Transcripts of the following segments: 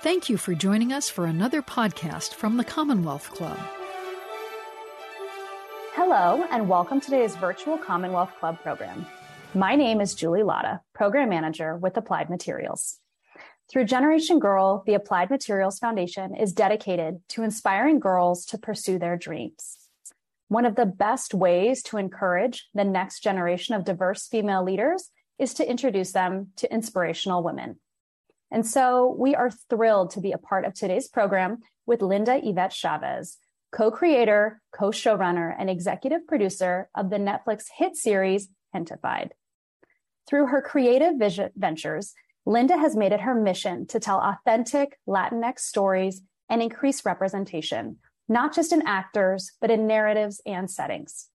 Thank you for joining us for another podcast from the Commonwealth Club. Hello, and welcome to today's virtual Commonwealth Club program. My name is Julie Lotta, Program Manager with Applied Materials. Through Generation Girl, the Applied Materials Foundation is dedicated to inspiring girls to pursue their dreams. One of the best ways to encourage the next generation of diverse female leaders is to introduce them to inspirational women. And so we are thrilled to be a part of today's program with Linda Yvette Chavez, co creator, co showrunner, and executive producer of the Netflix hit series Gentefied. Through her creative vision ventures, Linda has made it her mission to tell authentic Latinx stories and increase representation, not just in actors, but in narratives and settings.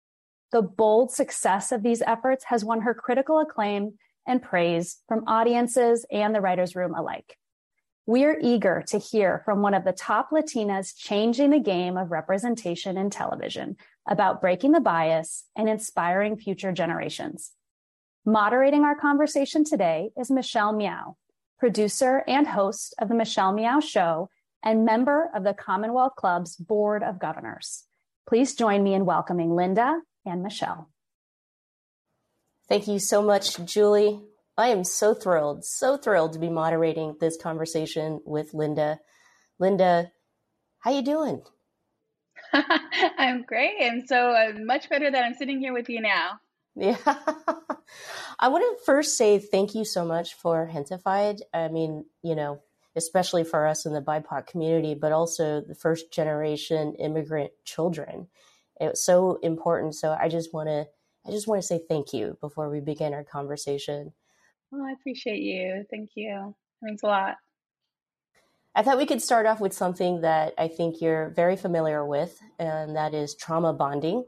The bold success of these efforts has won her critical acclaim and praise from audiences and the writer's room alike. We're eager to hear from one of the top Latinas changing the game of representation in television about breaking the bias and inspiring future generations. Moderating our conversation today is Michelle Meow, producer and host of the Michelle Meow Show and member of the Commonwealth Club's Board of Governors. Please join me in welcoming Linda and Michelle. Thank you so much, Julie. I am so thrilled, so thrilled to be moderating this conversation with Linda. Linda, how you doing? I'm great. I'm so uh, much better that I'm sitting here with you now. Yeah. I want to first say thank you so much for Gentefied. I mean, you know, especially for us in the BIPOC community, but also the first generation immigrant children. It was so important. So I just want to I just want to say thank you before we begin our conversation. Well, I appreciate you. Thank you. It means a lot. I thought we could start off with something that I think you're very familiar with, and that is trauma bonding.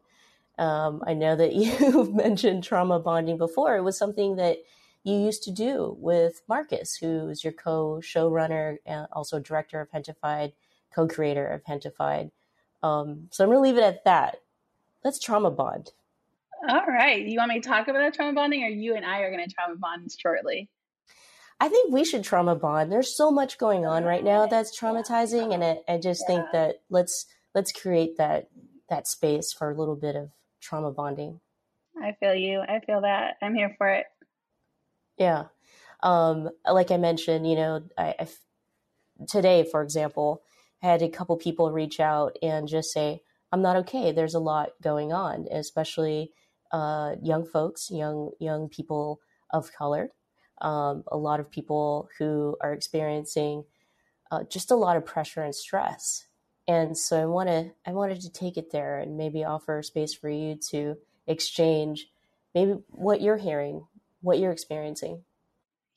Um, I know that you've mentioned trauma bonding before. It was something that you used to do with Marcus, who is your co showrunner and also director of Gentefied, co creator of Gentefied. Um, so I'm going to leave it at that. Let's trauma bond. All right. You want me to talk about trauma bonding, or you and I are going to trauma bond shortly? I think we should trauma bond. There's so much going on right now that's traumatizing, and I, I just yeah. think that let's let's create that that space for a little bit of trauma bonding. I feel you. I feel that. I'm here for it. Yeah. Um, like I mentioned, you know, I, I today, for example, I had a couple people reach out and just say, "I'm not okay. There's a lot going on, especially." Uh, young folks, young young people of color, um, a lot of people who are experiencing uh, just a lot of pressure and stress. And so I want to I wanted to take it there and maybe offer space for you to exchange maybe what you're hearing, what you're experiencing.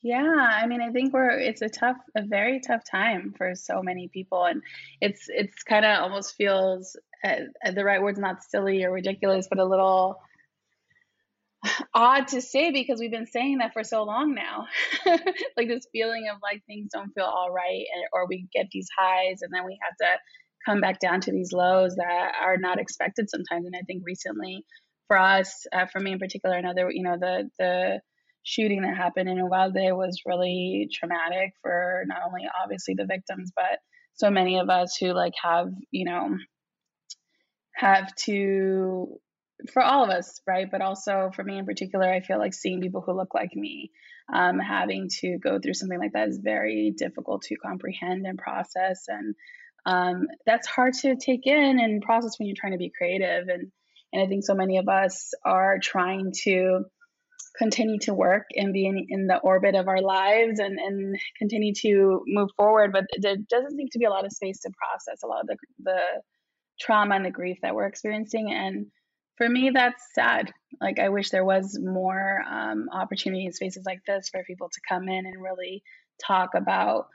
Yeah, I mean, I think we're it's a tough, a very tough time for so many people, and it's it's kind of almost feels uh, the right word's not silly or ridiculous, but a little odd to say because we've been saying that for so long now. like this feeling of like things don't feel all right, and, or we get these highs and then we have to come back down to these lows that are not expected sometimes. And I think recently, for us, uh, for me in particular, another you know the the shooting that happened in Uvalde was really traumatic for not only obviously the victims, but so many of us who like have you know have to for all of us, right? But also for me in particular, I feel like seeing people who look like me, um, having to go through something like that is very difficult to comprehend and process. And um, that's hard to take in and process when you're trying to be creative. And, and I think so many of us are trying to continue to work and be in, in the orbit of our lives and, and continue to move forward. But there doesn't seem to be a lot of space to process a lot of the, the trauma and the grief that we're experiencing. And for me, that's sad. Like, I wish there was more um, opportunity in spaces like this for people to come in and really talk about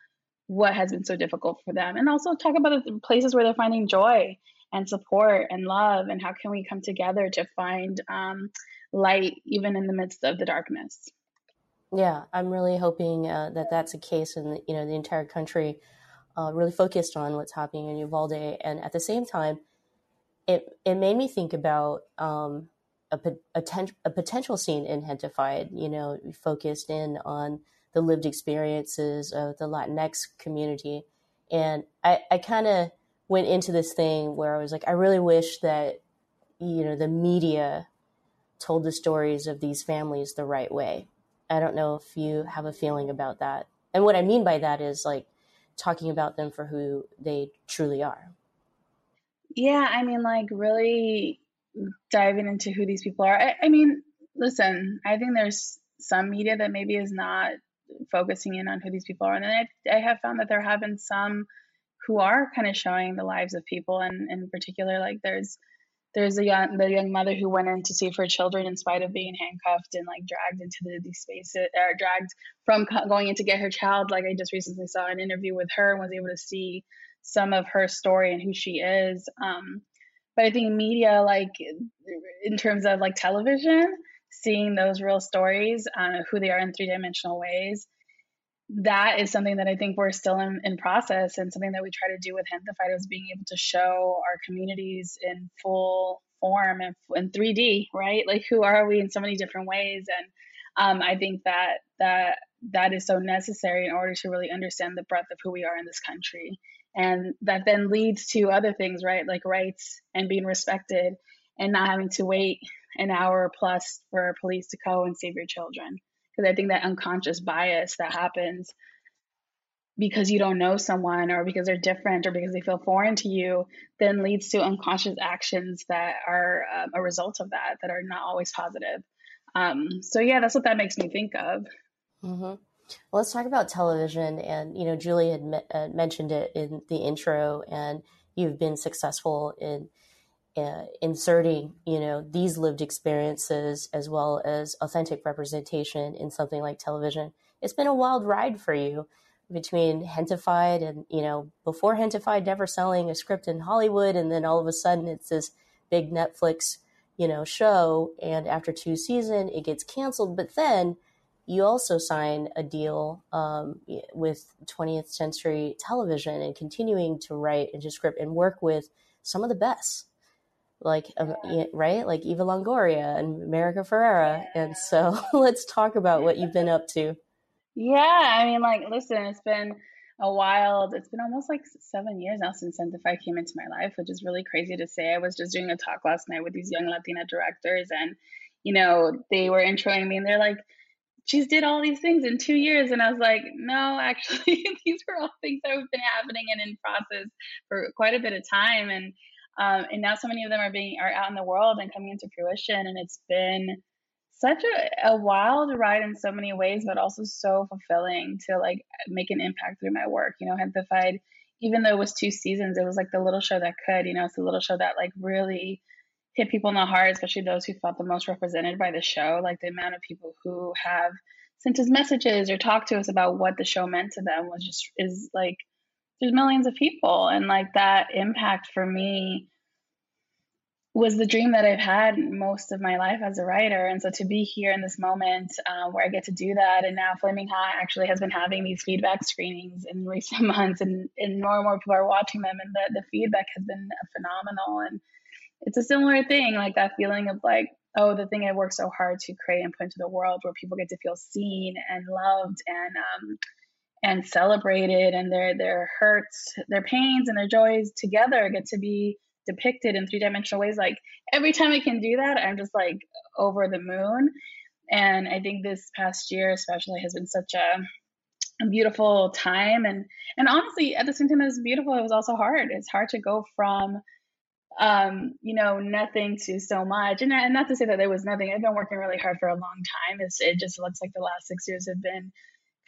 what has been so difficult for them and also talk about the places where they're finding joy and support and love and how can we come together to find um, light even in the midst of the darkness yeah i'm really hoping uh, that that's a case and you know the entire country uh, really focused on what's happening in uvalde and at the same time it it made me think about um, a, a, ten, a potential scene in Gentefied, you know, focused in on the lived experiences of the Latinx community And I, I kind of went into this thing where I was like, I really wish that, you know, the media told the stories of these families the right way. I don't know if you have a feeling about that. And what I mean by that is like talking about them for who they truly are. Yeah, I mean, like really diving into who these people are. I, I mean, listen, I think there's some media that maybe is not focusing in on who these people are. And I, I have found that there have been some who are kind of showing the lives of people. And in particular, like there's there's a young the young mother who went in to see her children in spite of being handcuffed and like dragged into the, these spaces or dragged from going in to get her child. Like I just recently saw an interview with her and was able to see some of her story and who she is. Um, but I think media, like in terms of like television, seeing those real stories, uh, who they are in three dimensional ways, that is something that I think we're still in, in process and something that we try to do with Fight is being able to show our communities in full form and in 3D, right? Like who are we in so many different ways? And um, I think that that that is so necessary in order to really understand the breadth of who we are in this country. And that then leads to other things, right? Like rights and being respected and not having to wait an hour plus for police to go and save your children. Because I think that unconscious bias that happens because you don't know someone or because they're different or because they feel foreign to you then leads to unconscious actions that are um, a result of that that are not always positive um, so yeah that's what that makes me think of mm-hmm. Well let's talk about television and you know julie had me- uh, mentioned it in the intro and you've been successful in uh, inserting you know these lived experiences as well as authentic representation in something like television. It's been a wild ride for you between Gentefied and you know before Gentefied never selling a script in Hollywood and then all of a sudden it's this big Netflix you know show and after two season it gets canceled but then you also sign a deal um, with 20th Century Television and continuing to write and to script and work with some of the best like um, right? Like eva longoria and america ferrera. And so let's talk about what you've been up to. Yeah i mean like listen it's been a wild it's been almost like seven years now since Gentefied came into my life which is really crazy to say. I was just doing a talk last night with these young latina directors and you know they were introing me and they're like she's did all these things in two years. And i was like no actually these were all things that have been happening and in process for quite a bit of time. And um, and now so many of them are being are out in the world and coming into fruition. And it's been such a, a wild ride in so many ways but also so fulfilling to like make an impact through my work. You know Gentefied even though it was two seasons it was like the little show that could you know it's a little show that like really hit people in the heart especially those who felt the most represented by the show like the amount of people who have sent us messages or talked to us about what the show meant to them was just is like there's millions of people and like that impact for me was the dream that I've had most of my life as a writer. And so to be here in this moment uh, where I get to do that, and now Flaming Hot actually has been having these feedback screenings in recent months, and, and more and more people are watching them, and the, the feedback has been phenomenal. And it's a similar thing, like that feeling of like, oh, the thing I worked so hard to create and put into the world where people get to feel seen and loved and um, and celebrated and their their hurts, their pains and their joys together get to be depicted in three dimensional ways. Like every time I can do that, I'm just like over the moon. And I think this past year especially has been such a, a beautiful time and and honestly at the same time it was beautiful, it was also hard. It's hard to go from um, you know, nothing to so much. And, and not to say that there was nothing. I've been working really hard for a long time. It's, it just looks like the last six years have been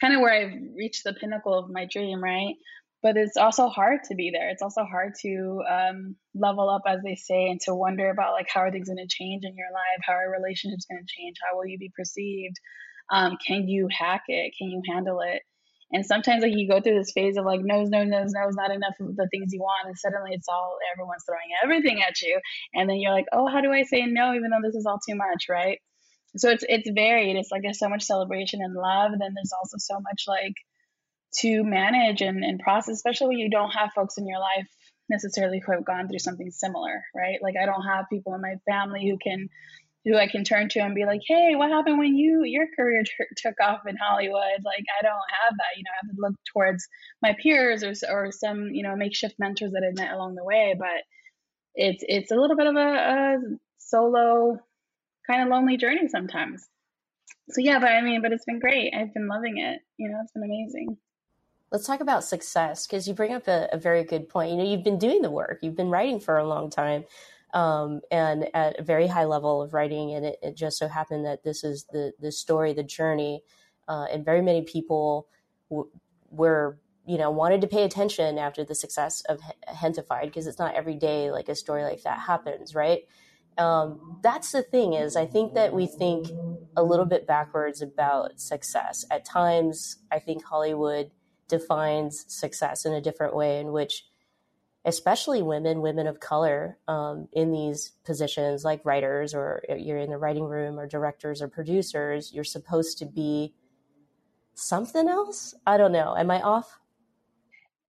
kind of where I've reached the pinnacle of my dream, right? But it's also hard to be there. It's also hard to um, level up, as they say, and to wonder about like how are things going to change in your life? How are relationships going to change? How will you be perceived? Um, can you hack it? Can you handle it? And sometimes like you go through this phase of like no's, no, no's, no's, not enough of the things you want, and suddenly it's all everyone's throwing everything at you, and then you're like, oh, how do I say no even though this is all too much, right? so it's it's varied. It's like there's so much celebration and love. Then there's also so much like to manage and, and process, especially when you don't have folks in your life necessarily who have gone through something similar, right? Like I don't have people in my family who can who I can turn to and be like, hey, what happened when you your career t- took off in Hollywood? Like, I don't have that. You know, I have to look towards my peers or or some you know makeshift mentors that I met along the way. But it's it's a little bit of a, a solo kind of lonely journey sometimes. So yeah, but I mean, but it's been great. I've been loving it. You know, it's been amazing. Let's talk about success because you bring up a, a, very good point. You know, you've been doing the work, you've been writing for a long time, um, and at a very high level of writing. And it, it, just so happened that this is the the story, the journey, uh, and very many people w- were you know wanted to pay attention after the success of Gentefied because it's not every day like a story like that happens, right? Um, that's the thing is i think that we think a little bit backwards about success at times i think hollywood defines success in a different way in which especially women women of color um, in these positions like writers or you're in the writing room or directors or producers you're supposed to be something else i don't know am i off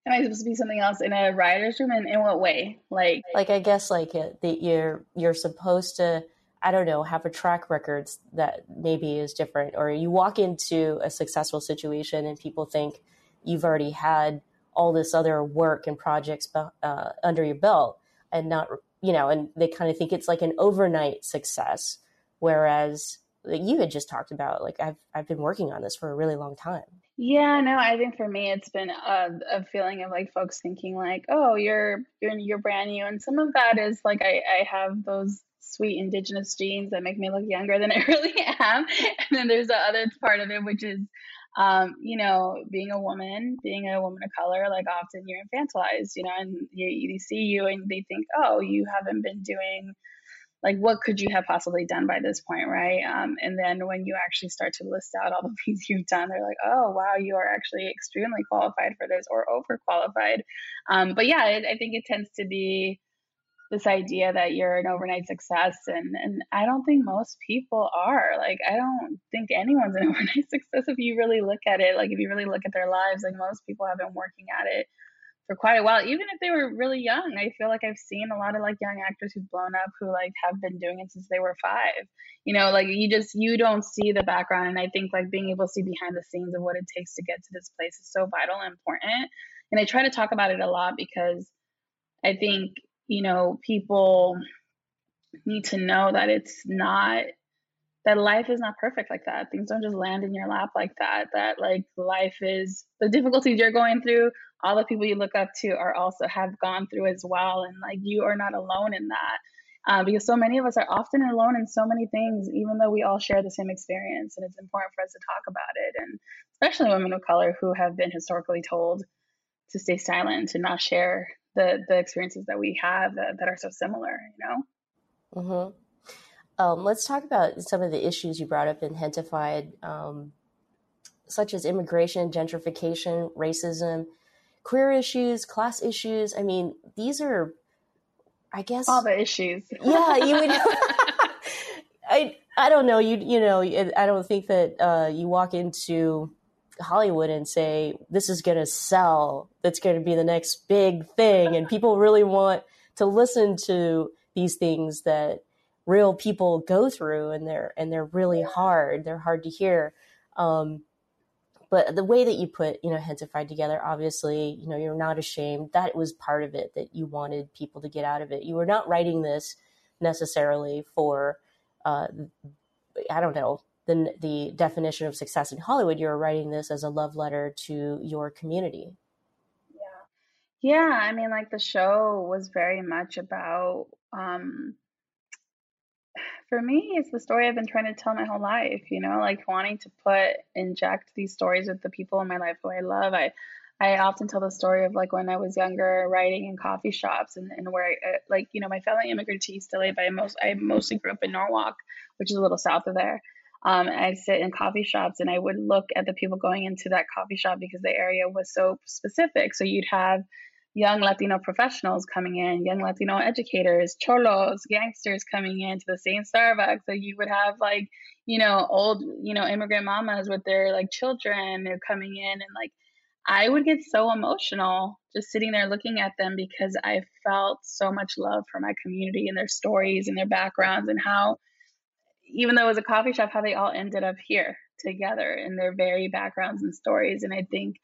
am I supposed to be something else in a writer's room? And in what way? Like, like I guess like it, that you're you're supposed to, I don't know, have a track record that maybe is different, or you walk into a successful situation and people think you've already had all this other work and projects uh, under your belt, and not you know, and they kind of think it's like an overnight success, whereas like you had just talked about, like I've I've been working on this for a really long time. Yeah, no, I think for me it's been a, a feeling of like folks thinking like, oh, you're you're you're brand new, and some of that is like I I have those sweet indigenous genes that make me look younger than I really am, and then there's the other part of it which is, um, you know, being a woman, being a woman of color, like often you're infantilized, you know, and you, you see you and they think, oh, you haven't been doing like what could you have possibly done by this point? Right? Um, and then when you actually start to list out all the things you've done they're like oh wow you are actually extremely qualified for this or overqualified. Um, but yeah it, i think it tends to be this idea that you're an overnight success and and i don't think most people are like i don't think anyone's an overnight success if you really look at it like if you really look at their lives like most people have been working at it for quite a while, even if they were really young. I feel like I've seen a lot of like young actors who've blown up who like have been doing it since they were five. You know, like you just you don't see the background, and I think like being able to see behind the scenes of what it takes to get to this place is so vital and important. And I try to talk about it a lot because I think you know people need to know that it's not that life is not perfect like that. Things don't just land in your lap like that. That like life is the difficulties you're going through all the people you look up to are also have gone through as well and like you are not alone in that uh, because so many of us are often alone in so many things even though we all share the same experience and it's important for us to talk about it and especially women of color who have been historically told to stay silent to not share the the experiences that we have that, that are so similar you know mm-hmm. Um, let's talk about some of the issues you brought up in Gentefied, um, such as immigration, gentrification, racism, queer issues, class issues. I mean, these are, I guess, all the issues. Yeah, you would. I I don't know. You you know. I don't think that uh, you walk into Hollywood and say this is going to sell. That's going to be the next big thing, and people really want to listen to these things that real people go through, and they're and they're really hard. They're hard to hear. Um, but the way that you put you know Gentefied together obviously you know you're not ashamed that was part of it that you wanted people to get out of it you were not writing this necessarily for uh, i don't know the, the definition of success in hollywood you're writing this as a love letter to your community yeah yeah i mean like the show was very much about um for me, it's the story I've been trying to tell my whole life, you know, like wanting to put, inject these stories with the people in my life who I love. I, I often tell the story of like when I was younger, writing in coffee shops and, and where, I, uh, like, you know, my family immigrated to East LA, but I, most, I mostly grew up in Norwalk, which is a little south of there. Um, I'd sit in coffee shops and I would look at the people going into that coffee shop because the area was so specific. So you'd have young Latino professionals coming in, young Latino educators, cholos, gangsters coming into the same Starbucks. So you would have like, you know, old, you know, immigrant mamas with their like children they're coming in and like I would get so emotional just sitting there looking at them because I felt so much love for my community and their stories and their backgrounds and how even though it was a coffee shop, how they all ended up here together in their very backgrounds and stories. And I think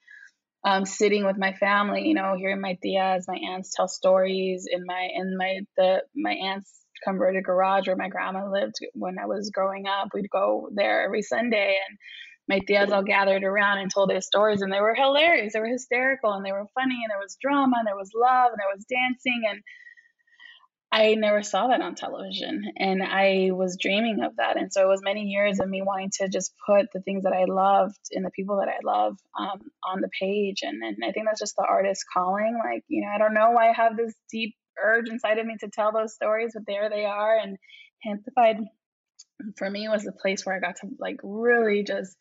um, sitting with my family, you know, hearing my tias, my aunts tell stories in my in my the my aunt's converted garage where my grandma lived when I was growing up. We'd go there every Sunday and my tias all gathered around and told their stories and they were hilarious. They were hysterical and they were funny and there was drama and there was love and there was dancing and I never saw that on television and I was dreaming of that. And so it was many years of me wanting to just put the things that I loved and the people that I love um, on the page. And, and I think that's just the artist calling. Like, you know, I don't know why I have this deep urge inside of me to tell those stories, but there they are. And Gentefied for me was the place where I got to like really just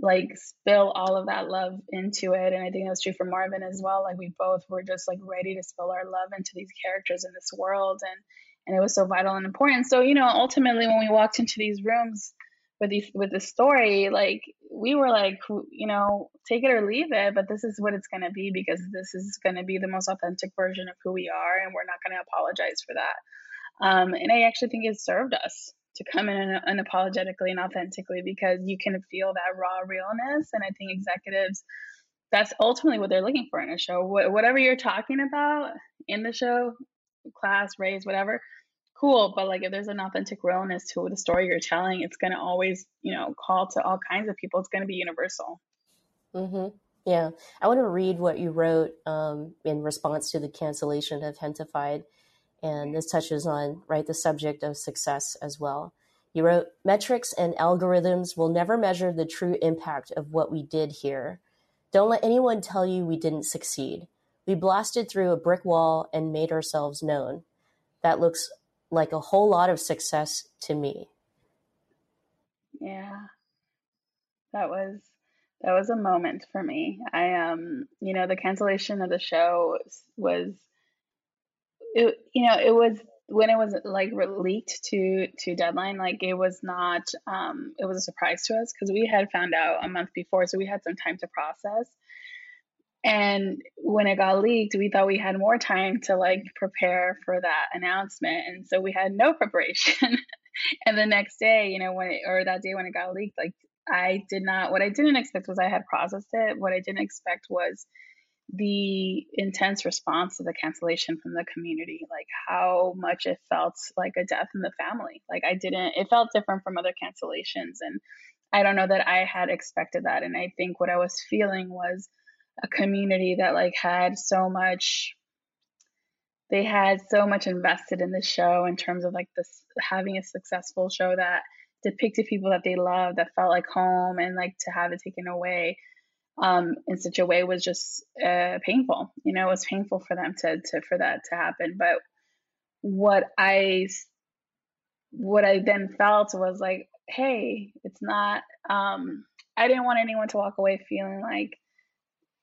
like spill all of that love into it and i think that's true for marvin as well like we both were just like ready to spill our love into these characters in this world and and it was so vital and important. So you know ultimately when we walked into these rooms with these with the story like we were like you know take it or leave it but this is what it's going to be because this is going to be the most authentic version of who we are and we're not going to apologize for that. Um, and i actually think it served us to come in unapologetically and authentically because you can feel that raw realness. And I think executives, that's ultimately what they're looking for in a show. Wh- whatever you're talking about in the show, class, race, whatever, cool. But like if there's an authentic realness to the story you're telling, it's going to always, you know, call to all kinds of people. It's going to be universal. Mm-hmm. Yeah. I want to read what you wrote um, in response to the cancellation of Gentefied and this touches on right the subject of success as well. You wrote, metrics and algorithms will never measure the true impact of what we did here. Don't let anyone tell you we didn't succeed. We blasted through a brick wall and made ourselves known. That looks like a whole lot of success to me. Yeah. That was that was a moment for me. I um, you know, the cancellation of the show was, was it you know it was when it was like leaked to to deadline like it was not um it was a surprise to us because we had found out a month before so we had some time to process. And when it got leaked we thought we had more time to like prepare for that announcement and so we had no preparation. And the next day you know when it or that day when it got leaked like i did not what i didn't expect was i had processed it. What i didn't expect was the intense response to the cancellation from the community, like how much it felt like a death in the family. Like I didn't, it felt different from other cancellations. And I don't know that I had expected that. And I think what I was feeling was a community that like had so much, they had so much invested in the show in terms of like this having a successful show that depicted people that they loved, that felt like home, and like to have it taken away um, in such a way was just uh, painful. You know, it was painful for them to, to for that to happen. But what I what I then felt was like, hey, it's not. Um, I didn't want anyone to walk away feeling like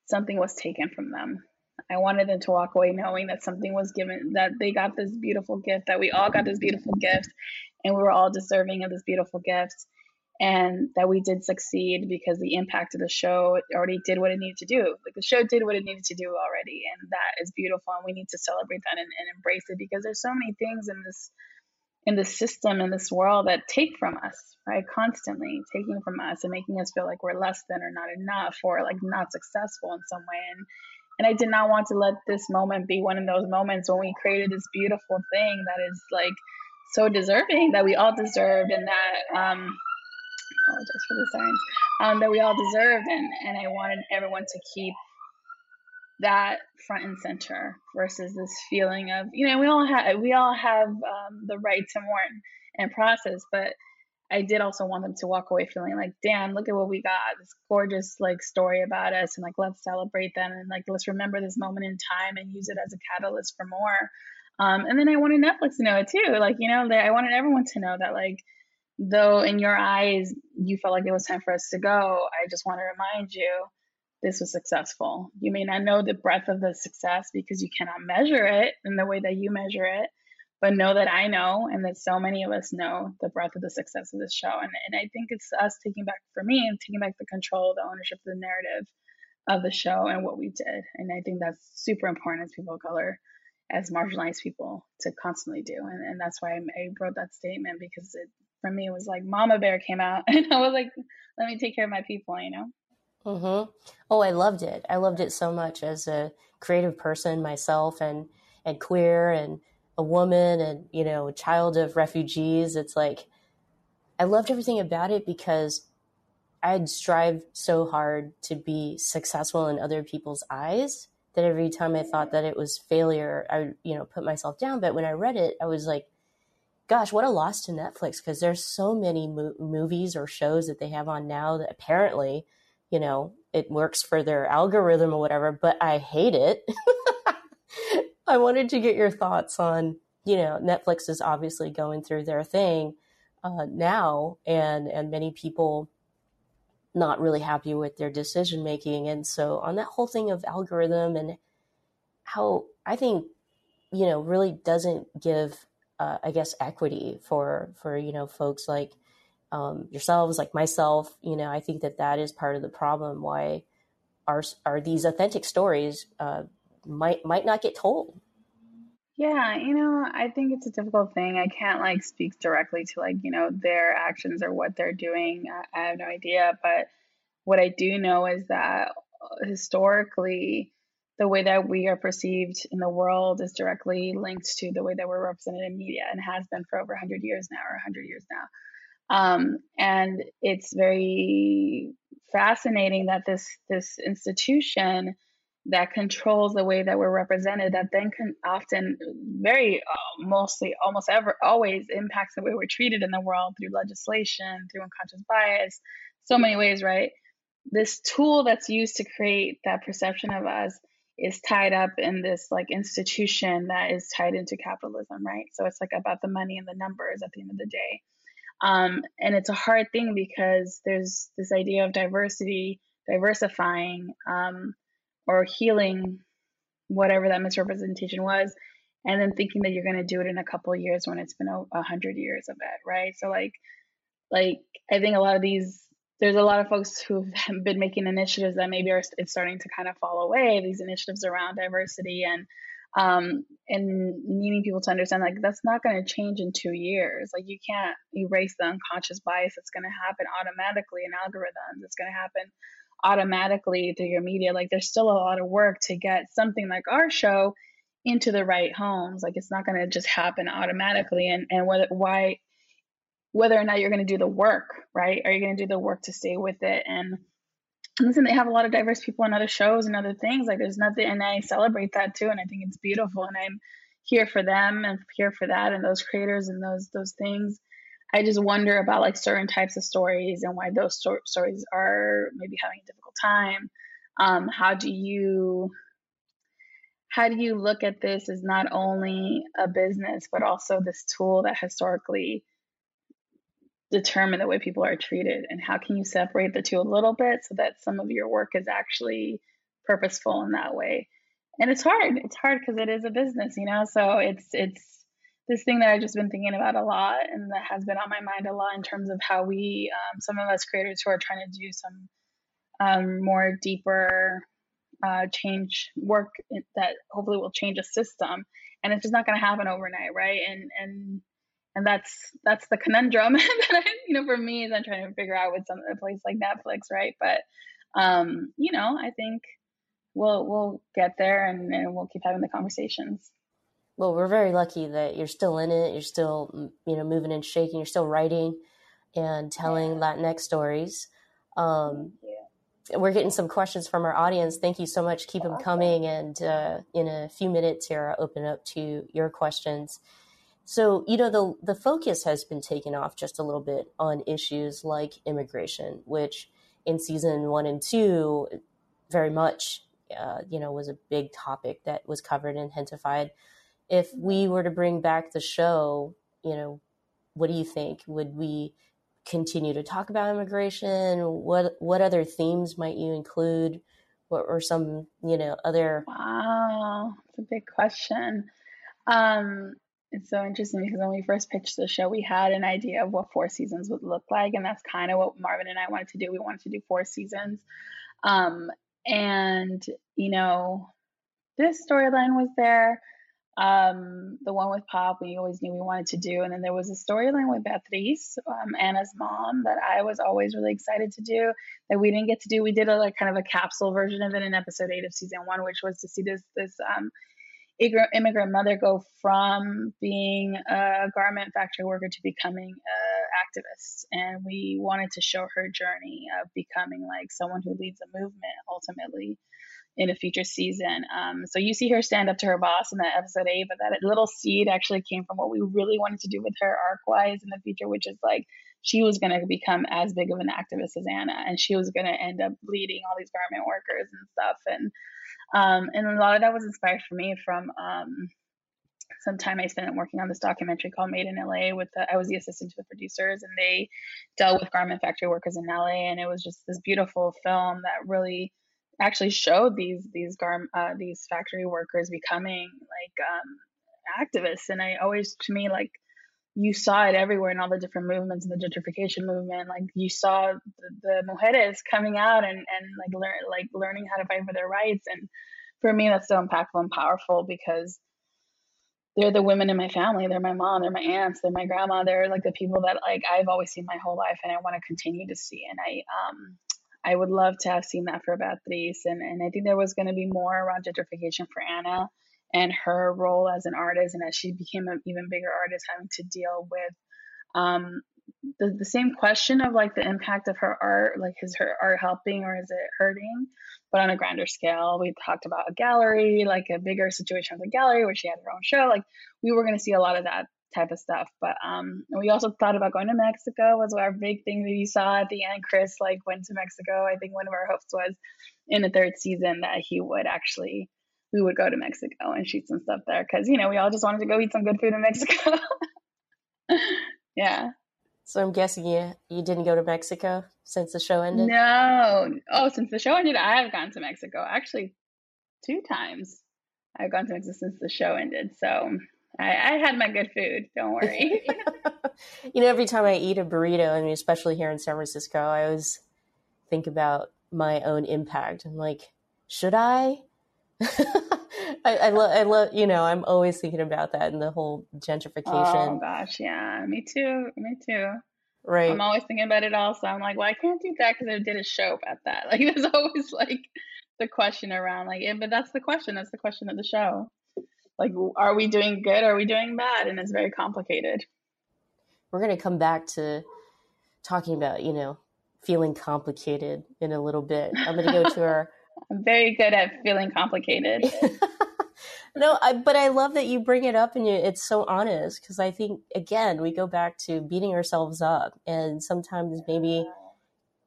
something was taken from them. I wanted them to walk away knowing that something was given, that they got this beautiful gift, that we all got this beautiful gift, and we were all deserving of this beautiful gift and that we did succeed because the impact of the show already did what it needed to do. Like the show did what it needed to do already, and that is beautiful. And we need to celebrate that and, and embrace it because there's so many things in this in this system in this world that take from us, right? Constantly taking from us and making us feel like we're less than or not enough or like not successful in some way. And and I did not want to let this moment be one of those moments when we created this beautiful thing that is like so deserving that we all deserved and that um apologize for the signs um, that we all deserved. And, and I wanted everyone to keep that front and center versus this feeling of, you know, we all have, we all have um, the right to mourn and process, but I did also want them to walk away feeling like, damn, look at what we got. This gorgeous like story about us and like let's celebrate them and like let's remember this moment in time and use it as a catalyst for more. Um, and then I wanted Netflix to know it too. Like, you know, I wanted everyone to know that like though in your eyes you felt like it was time for us to go, I just want to remind you this was successful. You may not know the breadth of the success because you cannot measure it in the way that you measure it, but know that I know and that so many of us know the breadth of the success of this show. And, and I think it's us taking back, for me, and taking back the control, the ownership, of the narrative of the show and what we did. And I think that's super important as people of color, as marginalized people to constantly do. And, and that's why I, I wrote that statement because it for me was like Mama Bear came out, and I was like, let me take care of my people, you know. Mm-hmm. Oh, I loved it. I loved it so much as a creative person myself, and and queer, and a woman, and you know, child of refugees. It's like I loved everything about it because I'd strive so hard to be successful in other people's eyes that every time I thought that it was failure, I you know put myself down. But when I read it, I was like, gosh, what a loss to Netflix because there's so many mo- movies or shows that they have on now that apparently, you know, it works for their algorithm or whatever. But I hate it. I wanted to get your thoughts on, you know, Netflix is obviously going through their thing uh, now, and and many people not really happy with their decision making. And so on that whole thing of algorithm and how I think, you know, really doesn't give, uh, I guess, equity for, for, you know, folks like um, yourselves, like myself, you know, I think that that is part of the problem why are, are these authentic stories uh, might, might not get told. Yeah, you know, I think it's a difficult thing. I can't like speak directly to like, you know, their actions or what they're doing. I, I have no idea. But what I do know is that uh, historically, the way that we are perceived in the world is directly linked to the way that we're represented in media and has been for over 100 years now or 100 years now. Um, and it's very fascinating that this this institution that controls the way that we're represented that then can often very uh, mostly almost ever always impacts the way we're treated in the world through legislation through unconscious bias so many ways right this tool that's used to create that perception of us is tied up in this like institution that is tied into capitalism right? So it's like about the money and the numbers at the end of the day. Um, and it's a hard thing because there's this idea of diversity diversifying um, or healing whatever that misrepresentation was and then thinking that you're going to do it in a couple years when it's been a hundred years of it right? So like like i think a lot of these there's a lot of folks who've been making initiatives that maybe are it's starting to kind of fall away these initiatives around diversity and um, and needing people to understand like that's not going to change in two years like you can't erase the unconscious bias that's going to happen automatically in algorithms it's going to happen automatically through your media. Like there's still a lot of work to get something like our show into the right homes. Like it's not going to just happen automatically. And and whether why whether or not you're going to do the work, right? Are you going to do the work to stay with it? And listen, they have a lot of diverse people on other shows and other things. Like there's nothing, and I celebrate that too. And I think it's beautiful. And I'm here for them and here for that and those creators and those those things. I just wonder about like certain types of stories and why those sto- stories are maybe having a difficult time. Um, how do you how do you look at this as not only a business but also this tool that historically determine the way people are treated and how can you separate the two a little bit so that some of your work is actually purposeful in that way and it's hard it's hard because it is a business you know so it's it's this thing that I've just been thinking about a lot and that has been on my mind a lot in terms of how we, um, some of us creators who are trying to do some um, more deeper uh, change work that hopefully will change a system. And it's just not going to happen overnight, right? And and and that's that's the conundrum that I, you know for me is I'm trying to figure out with some a place like Netflix, right? But um, you know, I think we'll we'll get there and, and we'll keep having the conversations well, we're very lucky that you're still in it. You're still, you know, moving and shaking. You're still writing and telling yeah. Latinx stories. Um, yeah. We're getting some questions from our audience. Thank you so much. Keep them coming. And uh, in a few minutes here, I'll open up to your questions. So, you know, the, the focus has been taken off just a little bit on issues like immigration, which in season one and two, very much, uh, you know, was a big topic that was covered and Gentefied if we were to bring back the show, you know, what do you think? Would we continue to talk about immigration? What what other themes might you include? What or some, you know, other Wow, it's a big question. Um, it's so interesting because when we first pitched the show, we had an idea of what four seasons would look like, and that's kind of what Marvin and I wanted to do. We wanted to do four seasons, um, and you know, this storyline was there um, the one with Pop, we always knew we wanted to do. And then there was a storyline with Beatriz, um, Anna's mom, that I was always really excited to do that we didn't get to do. We did a like kind of a capsule version of it in episode eight of season one, which was to see this this um, immigrant mother go from being a garment factory worker to becoming an activist. And we wanted to show her journey of becoming like someone who leads a movement ultimately in a future season. Um, so you see her stand up to her boss in that episode eight, but that little seed actually came from what we really wanted to do with her arc wise in the future, which is like she was going to become as big of an activist as Anna, and she was going to end up leading all these garment workers and stuff. And um, and a lot of that was inspired for me from um, some time I spent working on this documentary called Made in LA with the, I was the assistant to the producers and they dealt with garment factory workers in LA and it was just this beautiful film that really actually showed these these garm uh, these factory workers becoming like um, activists. And i always to me like you saw it everywhere in all the different movements in the gentrification movement. Like you saw the, the mujeres coming out and and like learn like learning how to fight for their rights. And for me that's so impactful and powerful because they're the women in my family. They're my mom they're my aunts they're my grandma. They're like the people that like i've always seen my whole life and i want to continue to see. And i um I would love to have seen that for Beatriz. And, and I think there was going to be more around gentrification for Anna and her role as an artist. And as she became an even bigger artist, having to deal with um, the, the same question of like the impact of her art, like is her art helping or is it hurting? But on a grander scale, we talked about a gallery, like a bigger situation with a gallery where she had her own show. Like we were going to see a lot of that type of stuff. But um, we also thought about going to Mexico was our big thing that you saw at the end. Chris like went to Mexico. I think one of our hopes was in the third season that he would actually we would go to Mexico and shoot some stuff there because you know we all just wanted to go eat some good food in Mexico. yeah. So I'm guessing you you didn't go to Mexico since the show ended. No. Oh, since the show ended, I have gone to Mexico actually two times. I've gone to Mexico since the show ended. So I, I had my good food. Don't worry. you know, every time I eat a burrito, I mean, especially here in San Francisco, I always think about my own impact. I'm like, should I? I, I love, I love, you know, I'm always thinking about that and the whole gentrification. Oh gosh, yeah, me too, me too. Right. I'm always thinking about it also. I'm like, well, I can't do that because I did a show about that. Like, there's always like the question around, like, yeah, but that's the question. That's the question of the show like are we doing good are we doing bad and it's very complicated we're going to come back to talking about you know feeling complicated in a little bit i'm going to go to our i'm very good at feeling complicated no I, but i love that you bring it up and you, it's so honest because i think again we go back to beating ourselves up and sometimes maybe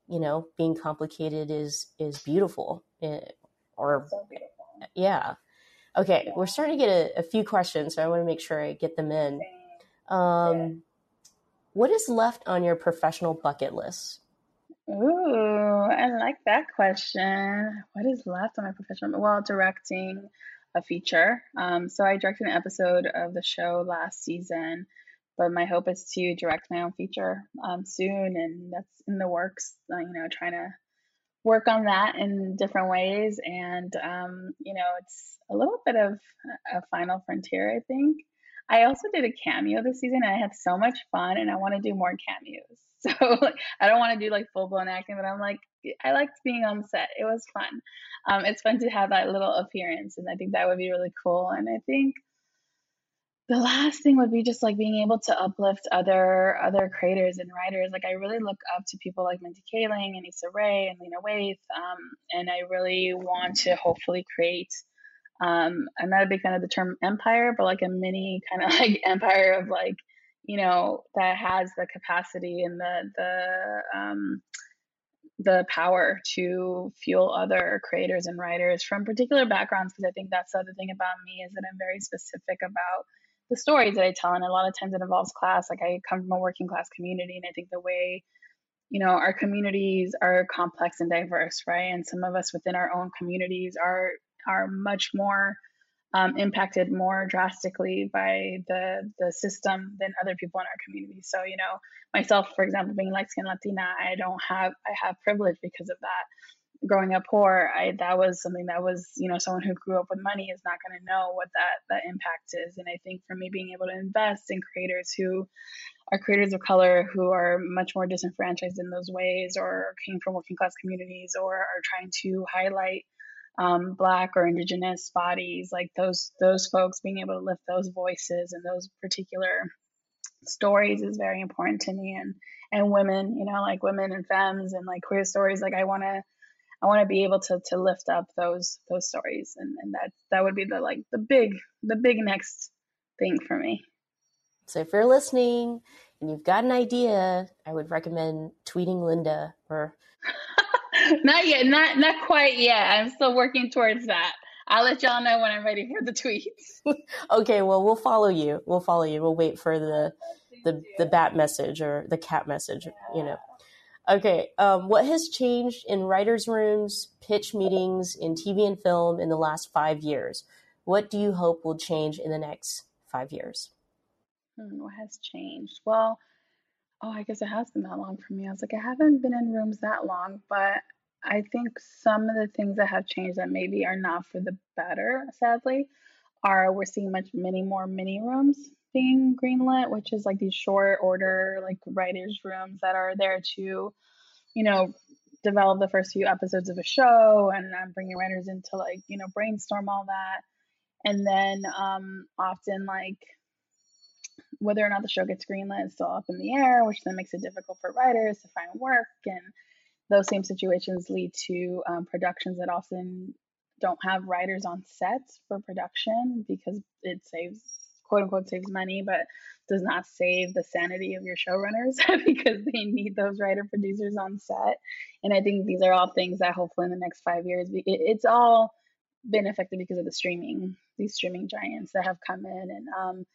you know being complicated is is beautiful eh, or so beautiful. yeah Okay, we're starting to get a, a, few questions, so I want to make sure I get them in. Um, what is left on your professional bucket list? Ooh, I like that question. What is left on my professional? Well, directing a feature. Um, so I directed an episode of the show last season, but my hope is to direct my own feature um, soon, and that's in the works. Uh, you know, trying to work on that in different ways. And, um, you know, it's a little bit of a final frontier, I think. I also did a cameo this season and I had so much fun and I want to do more cameos. So like, I don't want to do like full blown acting, but I'm like, I liked being on set. It was fun. Um, it's fun to have that little appearance and I think that would be really cool. And I think the last thing would be just like being able to uplift other other creators and writers. Like I really look up to people like Mindy Kaling and Issa Rae and Lena Waithe, um, and I really want to hopefully create. Um, I'm not a big fan of the term empire, but like a mini kind of like empire of like you know that has the capacity and the the um, the power to fuel other creators and writers from particular backgrounds because I think that's the other thing about me is that I'm very specific about the stories that I tell, and a lot of times it involves class. Like I come from a working class community, and I think the way, you know, our communities are complex and diverse, right? And some of us within our own communities are are much more um, impacted more drastically by the the system than other people in our community. So, you know, myself, for example, being light skinned Latina, I don't have I have privilege because of that growing up poor, I that was something that was, you know, someone who grew up with money is not going to know what that that impact is. And I think for me being able to invest in creators who are creators of color who are much more disenfranchised in those ways or came from working class communities or are trying to highlight um, black or indigenous bodies like those those folks being able to lift those voices and those particular stories is very important to me. And and women you know like women and femmes and like queer stories like i want to i want to be able to to lift up those those stories. And and that that would be the like the big the big next thing for me. So if you're listening and you've got an idea i would recommend tweeting linda or not yet not not quite yet i'm still working towards that I'll let y'all know when I'm ready for the tweets. okay, well, we'll follow you. We'll follow you. We'll wait for the the the bat message or the cat message. You know. Okay. Um, what has changed in writers' rooms, pitch meetings, in TV and film in the last five years? What do you hope will change in the next five years? Hmm, what has changed? Well, oh, I guess it has been that long for me. I was like, I haven't been in rooms that long, but I think some of the things that have changed that maybe are not for the better, sadly, are we're seeing much many more mini rooms being greenlit, which is like these short order like writers rooms that are there to, you know, develop the first few episodes of a show and um, bringing writers in to like you know brainstorm all that, and then um, often like whether or not the show gets greenlit is still up in the air, which then makes it difficult for writers to find work and those same situations lead to um, productions that often don't have writers on sets for production because it saves quote unquote saves money but does not save the sanity of your showrunners because they need those writer producers on set. And i think these are all things that hopefully in the next five years it's all been affected because of the streaming these streaming giants that have come in and um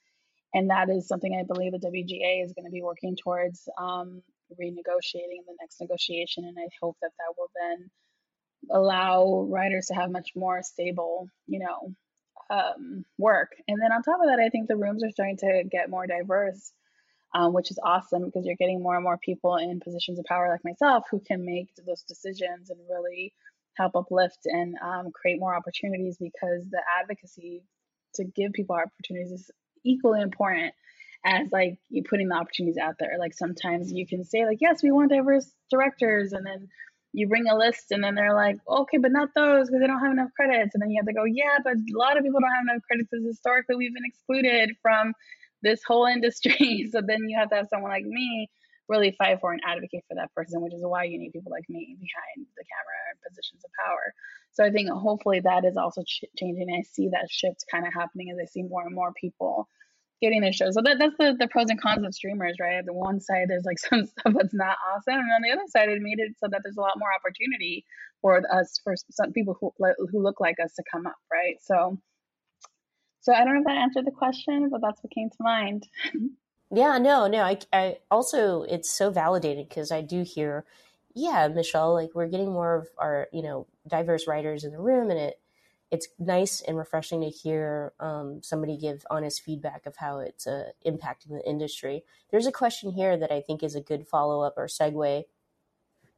and that is something i believe the wga is going to be working towards um renegotiating in the next negotiation. And I hope that that will then allow writers to have much more stable, you know, um, work. And then on top of that, I think the rooms are starting to get more diverse, um, which is awesome because you're getting more and more people in positions of power like myself who can make those decisions and really help uplift and um, create more opportunities because the advocacy to give people opportunities is equally important as like you putting the opportunities out there. Like sometimes you can say like, yes, we want diverse directors, and then you bring a list, and then they're like, okay, but not those because they don't have enough credits, and then you have to go, yeah, but a lot of people don't have enough credits because historically we've been excluded from this whole industry. so then you have to have someone like me really fight for and advocate for that person, which is why you need people like me behind the camera and positions of power. So I think hopefully that is also ch- changing. I see that shift kind of happening as I see more and more people getting the show. So that, that's the, the pros and cons of streamers, right? The one side, there's like some stuff that's not awesome. And on the other side, it made it so that there's a lot more opportunity for us, for some people who, who look like us to come up, right? So, so I don't know if that answered the question, but that's what came to mind. yeah, no, no. I, I also, it's so validated because I do hear, yeah, Michelle, like we're getting more of our, you know, diverse writers in the room and it, it's nice and refreshing to hear um, somebody give honest feedback of how it's uh, impacting the industry. There's a question here that I think is a good follow up or segue.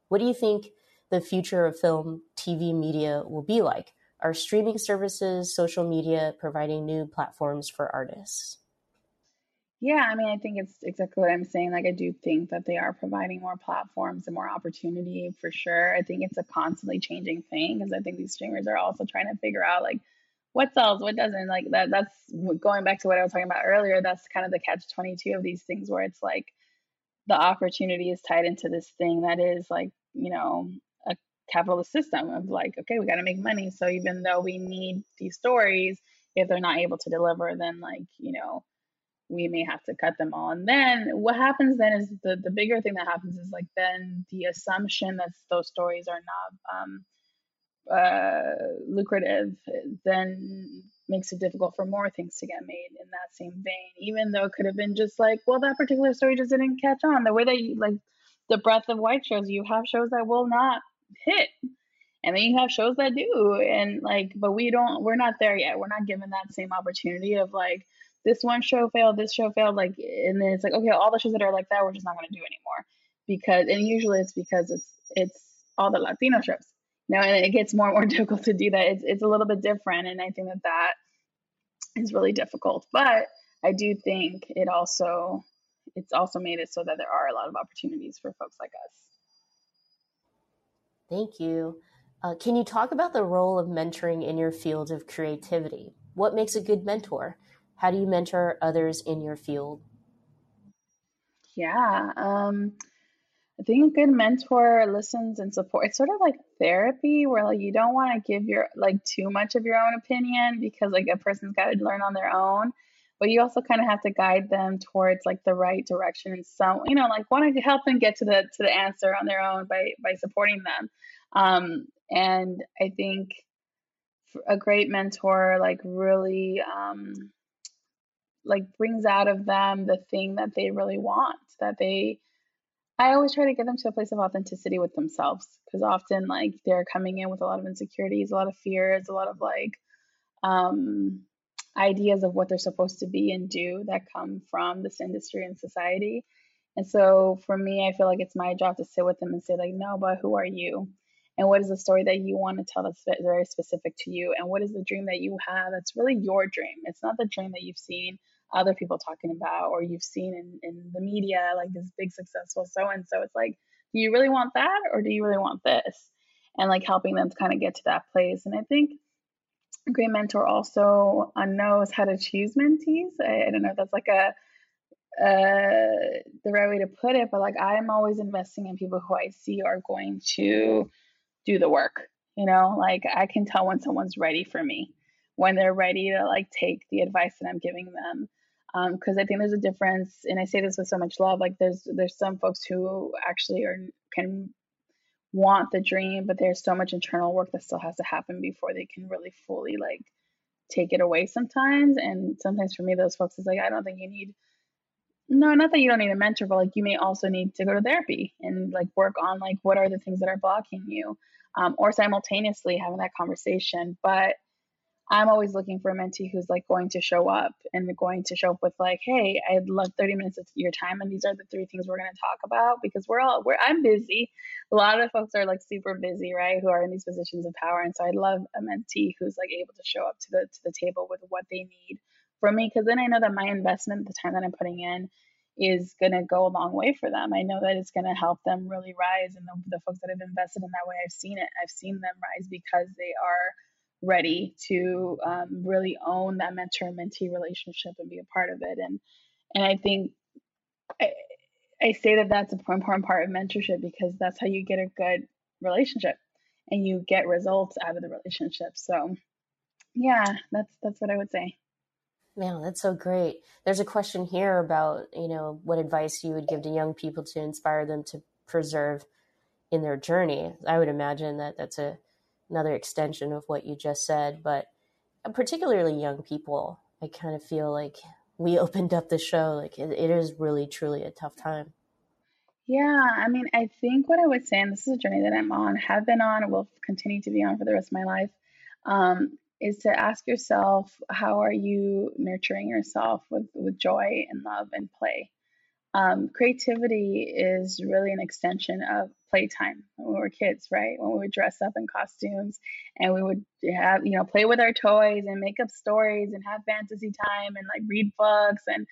What do you think the future of film, TV media will be like? Are streaming services, social media providing new platforms for artists? Yeah, I mean, I think it's exactly what I'm saying. Like, I do think that they are providing more platforms and more opportunity for sure. I think it's a constantly changing thing because I think these streamers are also trying to figure out like what sells, what doesn't. Like that. That's going back to what I was talking about earlier. That's kind of the catch twenty two of these things where it's like the opportunity is tied into this thing that is like you know a capitalist system of like okay, we got to make money. So even though we need these stories, if they're not able to deliver, then like you know we may have to cut them all. And then what happens then is the, the bigger thing that happens is like then the assumption that those stories are not um, uh, lucrative then makes it difficult for more things to get made in that same vein, even though it could have been just like, well, that particular story just didn't catch on. The way that you like the breadth of white shows, you have shows that will not hit. And then you have shows that do. And like, but we don't, we're not there yet. We're not given that same opportunity of like, this one show failed, this show failed, like, and then it's like, okay, all the shows that are like that, we're just not going to do anymore because, and usually it's because it's it's all the Latino shows, know, and it gets more and more difficult to do that. It's it's a little bit different, and I think that that is really difficult. But I do think it also it's also made it so that there are a lot of opportunities for folks like us. Thank you. Uh, can you talk about the role of mentoring in your field of creativity? What makes a good mentor? How do you mentor others in your field? Yeah, um, I think a good mentor listens and supports. It's sort of like therapy, where like you don't want to give your like too much of your own opinion because like a person's got to learn on their own but you also kind of have to guide them towards like the right direction and some you know like want to help them get to the to the answer on their own by by supporting them um, and i think a great mentor like really um, like brings out of them the thing that they really want that they i always try to get them to a place of authenticity with themselves because often like they're coming in with a lot of insecurities a lot of fears a lot of like um ideas of what they're supposed to be and do that come from this industry and society. And so for me, I feel like it's my job to sit with them and say, like, no, but who are you? And what is the story that you want to tell that's very specific to you? And what is the dream that you have that's really your dream? It's not the dream that you've seen other people talking about or you've seen in, in the media, like this big successful so and so. It's like, do you really want that or do you really want this? And like helping them to kind of get to that place. And I think a great mentor also knows how to choose mentees. I, I don't know if that's like a uh, the right way to put it, but like I'm always investing in people who I see are going to do the work. You know, like I can tell when someone's ready for me, when they're ready to like take the advice that I'm giving them. Because um, I think there's a difference, and I say this with so much love. Like there's there's some folks who actually are can want the dream, but there's so much internal work that still has to happen before they can really fully like take it away sometimes. And sometimes for me, those folks is like, I don't think you need no, not that you don't need a mentor, but like you may also need to go to therapy and like work on like what are the things that are blocking you, um, or simultaneously having that conversation. But I'm always looking for a mentee who's like going to show up and going to show up with like, hey, I'd love 30 minutes of your time, and these are the three things we're going to talk about because we're all we're I'm busy. A lot of folks are like super busy, right? Who are in these positions of power, and so I'd love a mentee who's like able to show up to the to the table with what they need from me, because then I know that my investment, the time that I'm putting in, is going to go a long way for them. I know that it's going to help them really rise, and the, the folks that have invested in that way, I've seen it. I've seen them rise because they are ready to um, really own that mentor mentee relationship and be a part of it. And and I think I, I say that that's an important part of mentorship because that's how you get a good relationship and you get results out of the relationship. So yeah, that's that's what I would say. Man, that's so great. There's a question here about, you know, what advice you would give to young people to inspire them to preserve in their journey. I would imagine that that's a another extension of what you just said, but particularly young people, I kind of feel like we opened up the show like it, it is really truly a tough time. Yeah, I mean, I think what I would say, and this is a journey that I'm on, have been on, and will continue to be on for the rest of my life, um, is to ask yourself, how are you nurturing yourself with with joy and love and play? Um, creativity is really an extension of playtime when we were kids, right? When we would dress up in costumes and we would have, you know, play with our toys and make up stories and have fantasy time and like read books. And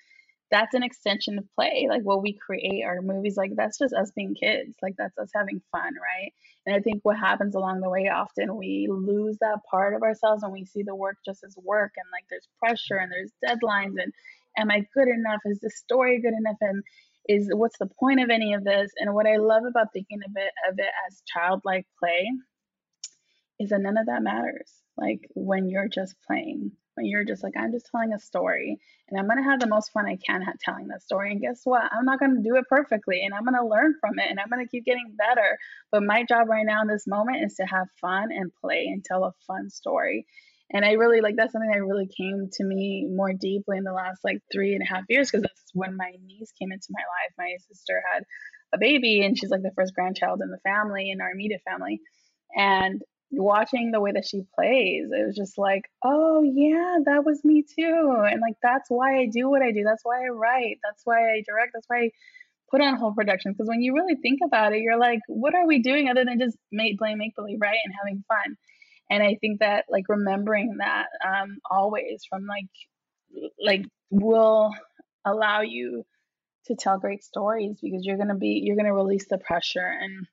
that's an extension of play. Like what we create our movies, like that's just us being kids. Like that's us having fun, right? And I think what happens along the way often we lose that part of ourselves and we see the work just as work and like there's pressure and there's deadlines and am I good enough? Is the story good enough? And is what's the point of any of this? And what I love about thinking of it of it as childlike play is that none of that matters. Like when you're just playing, when you're just like, I'm just telling a story and I'm gonna have the most fun I can at telling that story. And guess what? I'm not gonna do it perfectly and I'm gonna learn from it and I'm gonna keep getting better. But my job right now in this moment is to have fun and play and tell a fun story and I really like that's something that really came to me more deeply in the last like three and a half years because that's when my niece came into my life. My sister had a baby and she's like the first grandchild in the family in our immediate family. And watching the way that she plays, it was just like, oh yeah, that was me too. And like that's why I do what I do. That's why I write. That's why I direct. That's why I put on whole productions because when you really think about it, you're like, what are we doing other than just make playing make believe, right, and having fun? And I think that like remembering that um, always from like like will allow you to tell great stories because you're gonna be you're gonna release the pressure. And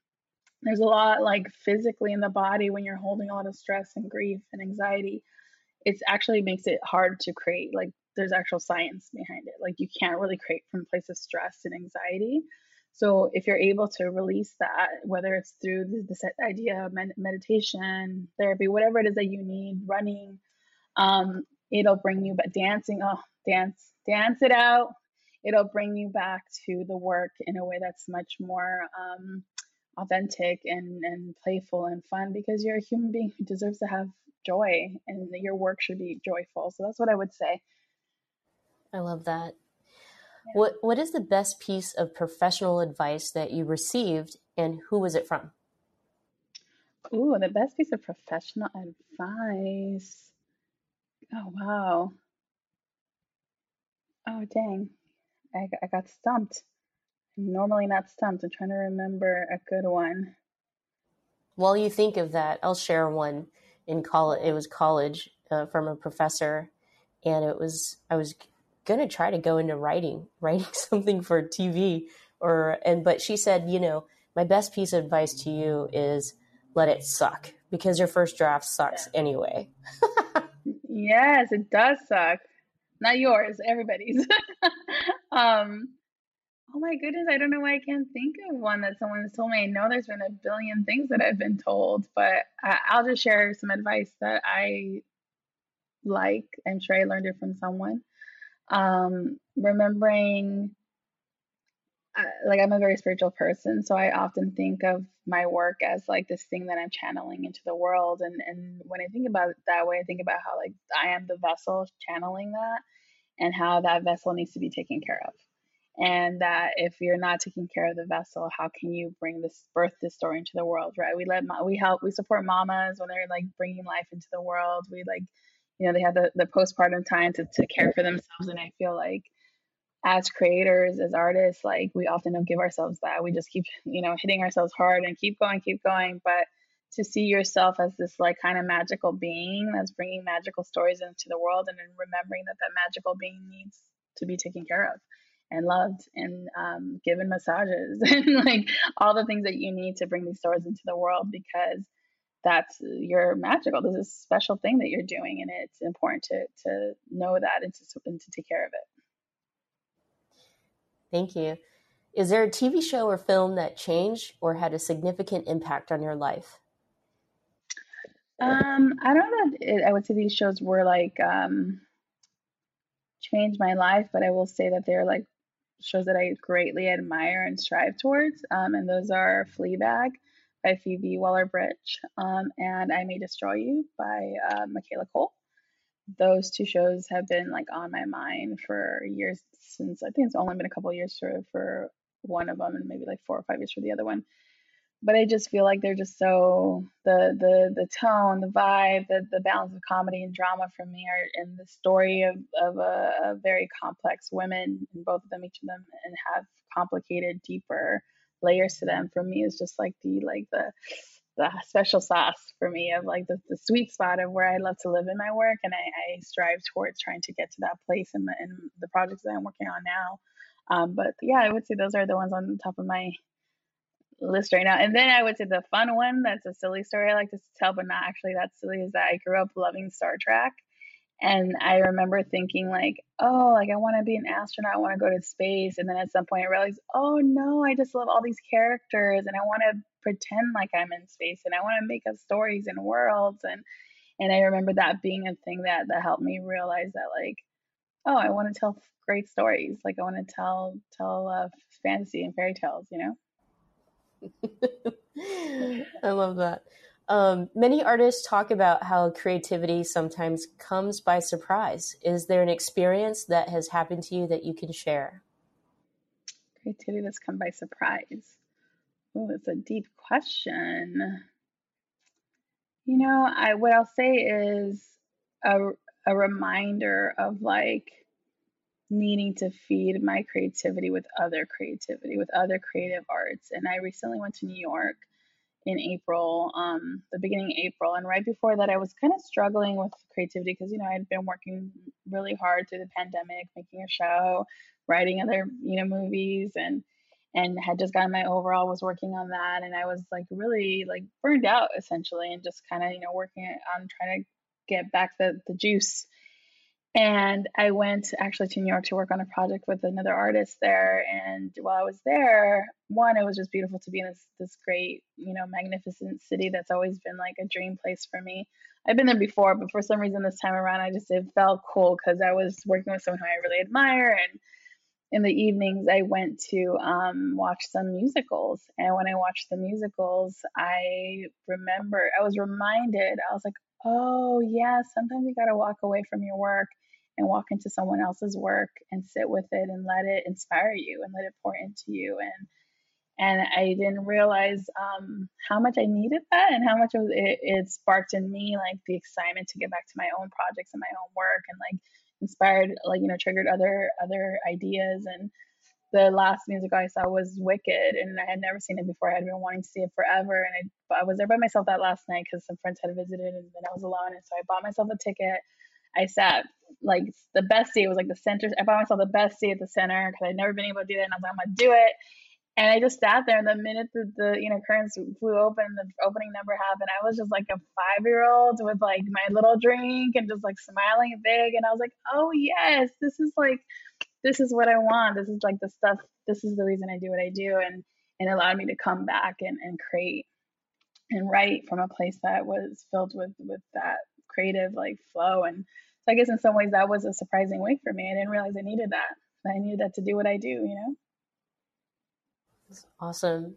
there's a lot like physically in the body when you're holding a lot of stress and grief and anxiety it actually makes it hard to create like there's actual science behind it. Like you can't really create from place of stress and anxiety so if you're able to release that whether it's through the, this idea of meditation therapy whatever it is that you need running um, it'll bring you but dancing oh dance dance it out it'll bring you back to the work in a way that's much more um, authentic and, and playful and fun because you're a human being who deserves to have joy and your work should be joyful. So that's what I would say. I love that. What what is the best piece of professional advice that you received and who was it from? Ooh, the best piece of professional advice. Oh wow. Oh dang. I, I got stumped. I'm normally not stumped. I'm trying to remember a good one. While you think of that, I'll share one in college. It was college uh, from a professor, and it was I was gonna try to go into writing, writing something for TV, or and but she said, you know, my best piece of advice to you is let it suck because your first draft sucks anyway. yes, it does suck. Not yours, everybody's. um, oh my goodness, I don't know why I can't think of one that someone has told me. I know there's been a billion things that I've been told, but I, I'll just share some advice that I like. I'm sure I learned it from someone. Um, remembering, uh, like, I'm a very spiritual person, so I often think of my work as like this thing that I'm channeling into the world. And and when I think about it that way, I think about how like I am the vessel channeling that, and how that vessel needs to be taken care of and that if you're not taking care of the vessel how can you bring this birth this story into the world right we let we help we support mamas when they're like bringing life into the world we like you know they have the, the postpartum time to, to care for themselves and i feel like as creators as artists like we often don't give ourselves that. We just keep you know hitting ourselves hard and keep going keep going. But to see yourself as this like kind of magical being that's bringing magical stories into the world and then remembering that that magical being needs to be taken care of and loved and um, given massages and like all the things that you need to bring these stories into the world because that's you're magical. This is a special thing that you're doing, and it's important to to know that and to, and to take care of it. Thank you. Is there a TV show or film that changed or had a significant impact on your life? Um, I don't know. It, I would say these shows were like um, changed my life, but I will say that they're like shows that I greatly admire and strive towards. Um, and those are Fleabag by Phoebe Waller Bridge um, and I May Destroy You by uh, Michaela Coel. Those two shows have been like on my mind for years since I think it's only been a couple years for, for one of them and maybe like four or five years for the other one but I just feel like they're just so the the the tone, the vibe, the the balance of comedy and drama for me are in the story of of a, a, very complex women, and both of them, each of them, and have complicated, deeper layers to them. For me, is just like the like the the special sauce for me of like the, the sweet spot of where I love to live in my work, and I, I strive towards trying to get to that place in, in the projects that I'm working on now. Um, but yeah, I would say those are the ones on the top of my list right now. And then I would say the fun one that's a silly story I like to tell, but not actually that silly, is that I grew up loving Star Trek. And I remember thinking, like, oh, like I want to be an astronaut, I want to go to space. And then at some point I realized, oh no, I just love all these characters and I want to pretend like I'm in space and I want to make up stories and worlds. And and I remember that being a thing that that helped me realize that like, oh, I want to tell great stories. Like I want to tell tell uh, fantasy and fairy tales, you know. I love that. Um, many artists talk about how creativity sometimes comes by surprise. Is there an experience that has happened to you that you can share? Creativity that's come by surprise. Oh, it's a deep question. You know, I what I'll say is a a reminder of like needing to feed my creativity with other creativity, with other creative arts. And I recently went to New York in April, um, the beginning April. And right before that, I was kind of struggling with creativity because, you know, I'd been working really hard through the pandemic, making a show, writing other, you know, movies and and had just gotten my overall was working on that and I was like really like burned out essentially and just kind of, you know, working on trying to get back the the juice and I went actually to New York to work on a project with another artist there. And while I was there, one, it was just beautiful to be in this this great, you know, magnificent city that's always been like a dream place for me. I've been there before, but for some reason this time around, I just it felt cool because I was working with someone who I really admire. And in the evenings, I went to um, watch some musicals. And when I watched the musicals, I remember I was reminded. I was like, oh yeah, sometimes you got to walk away from your work and walk into someone else's work and sit with it and let it inspire you and let it pour into you and and I didn't realize um, how much I needed that and how much it, it, sparked in me like the excitement to get back to my own projects and my own work and like inspired like you know triggered other other ideas and the last musical I saw was Wicked and I had never seen it before I had been wanting to see it forever and I, I was there by myself that last night because some friends had visited and then I was alone and so I bought myself a ticket I sat like the best seat It was like the center. I bought myself the best seat at the center because I'd never been able to do that. And I was like, I'm gonna do it. And I just sat there, and the minute that the you know curtains flew open, the opening number happened. I was just like a five year old with like my little drink and just like smiling big. And I was like, oh yes, this is like, this is what I want. This is like the stuff. This is the reason I do what I do, and and allowed me to come back and and create and write from a place that was filled with with that creative like flow. And so I guess in some ways that was a surprising week for me. I didn't realize I needed that. I needed that to do what I do, you know? That's awesome.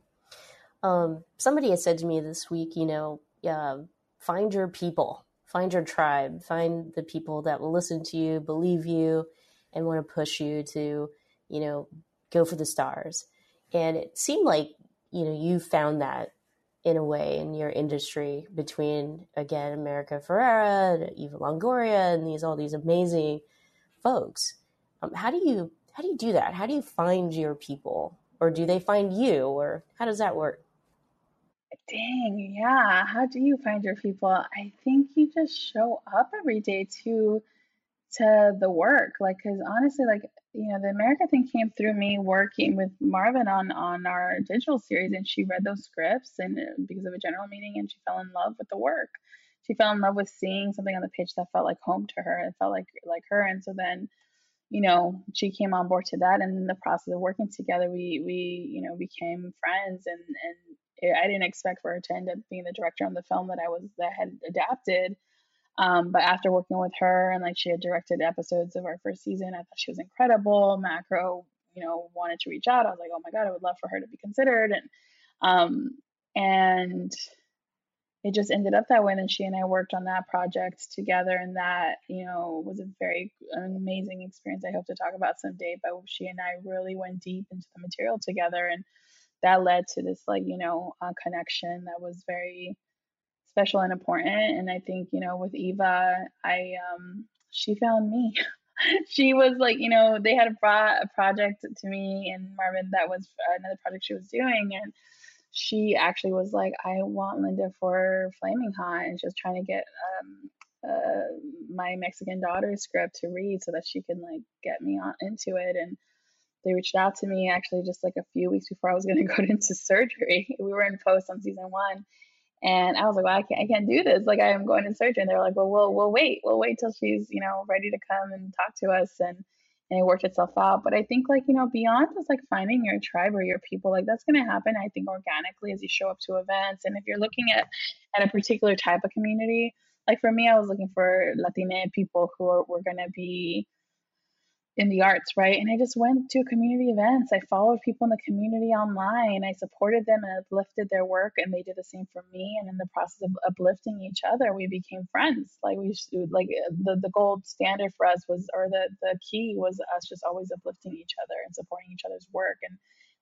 Um, somebody has said to me this week, you know, uh, find your people, find your tribe, find the people that will listen to you, believe you, and want to push you to, you know, go for the stars. And it seemed like, you know, you found that in a way in your industry between again America Ferrera, and Eva Longoria, and these all these amazing folks. Um, how do you how do you do that? How do you find your people, or do they find you, or how does that work? Dang, yeah. How do you find your people? I think you just show up every day to to the work, like, because honestly, like you know, the America thing came through me working with Marvin on on our digital series, and she read those scripts, and uh, because of a general meeting, and she fell in love with the work. She fell in love with seeing something on the page that felt like home to her. It felt like like her, and so then, you know, she came on board to that, and in the process of working together, we we you know became friends, and and it, I didn't expect for her to end up being the director on the film that I was that had adapted um, but after working with her and like she had directed episodes of our first season, I thought she was incredible. Macro, you know, wanted to reach out. I was like, oh my god, I would love for her to be considered, and um, and it just ended up that way. And she and I worked on that project together, and that you know was a very an amazing experience. I hope to talk about someday. But she and I really went deep into the material together, and that led to this like you know uh, connection that was very special and important. And I think, you know, with Eva, I um she found me. she was like, you know, they had brought a project to me and Marvin that was another project she was doing and she actually was like, I want Linda for Flaming Hot and she was trying to get um uh, my Mexican daughter's script to read so that she can like get me on into it and they reached out to me actually just like a few weeks before I was going to go into surgery. We were in post on season one, and I was like, well, I can't, I can't do this. Like, I am going to surgery. And they're like, well, we'll, we'll wait. We'll wait till she's, you know, ready to come and talk to us. And, and it worked itself out. But I think, like, you know, beyond just like finding your tribe or your people, like, that's going to happen, I think, organically as you show up to events. And if you're looking at, at a particular type of community, like for me, I was looking for Latina people who are, were going to be, in the arts, right? And I just went to community events. I followed people in the community online. I supported them and uplifted their work, and they did the same for me. And in the process of uplifting each other, we became friends. Like we, like the the gold standard for us was, or the the key was us just always uplifting each other and supporting each other's work, and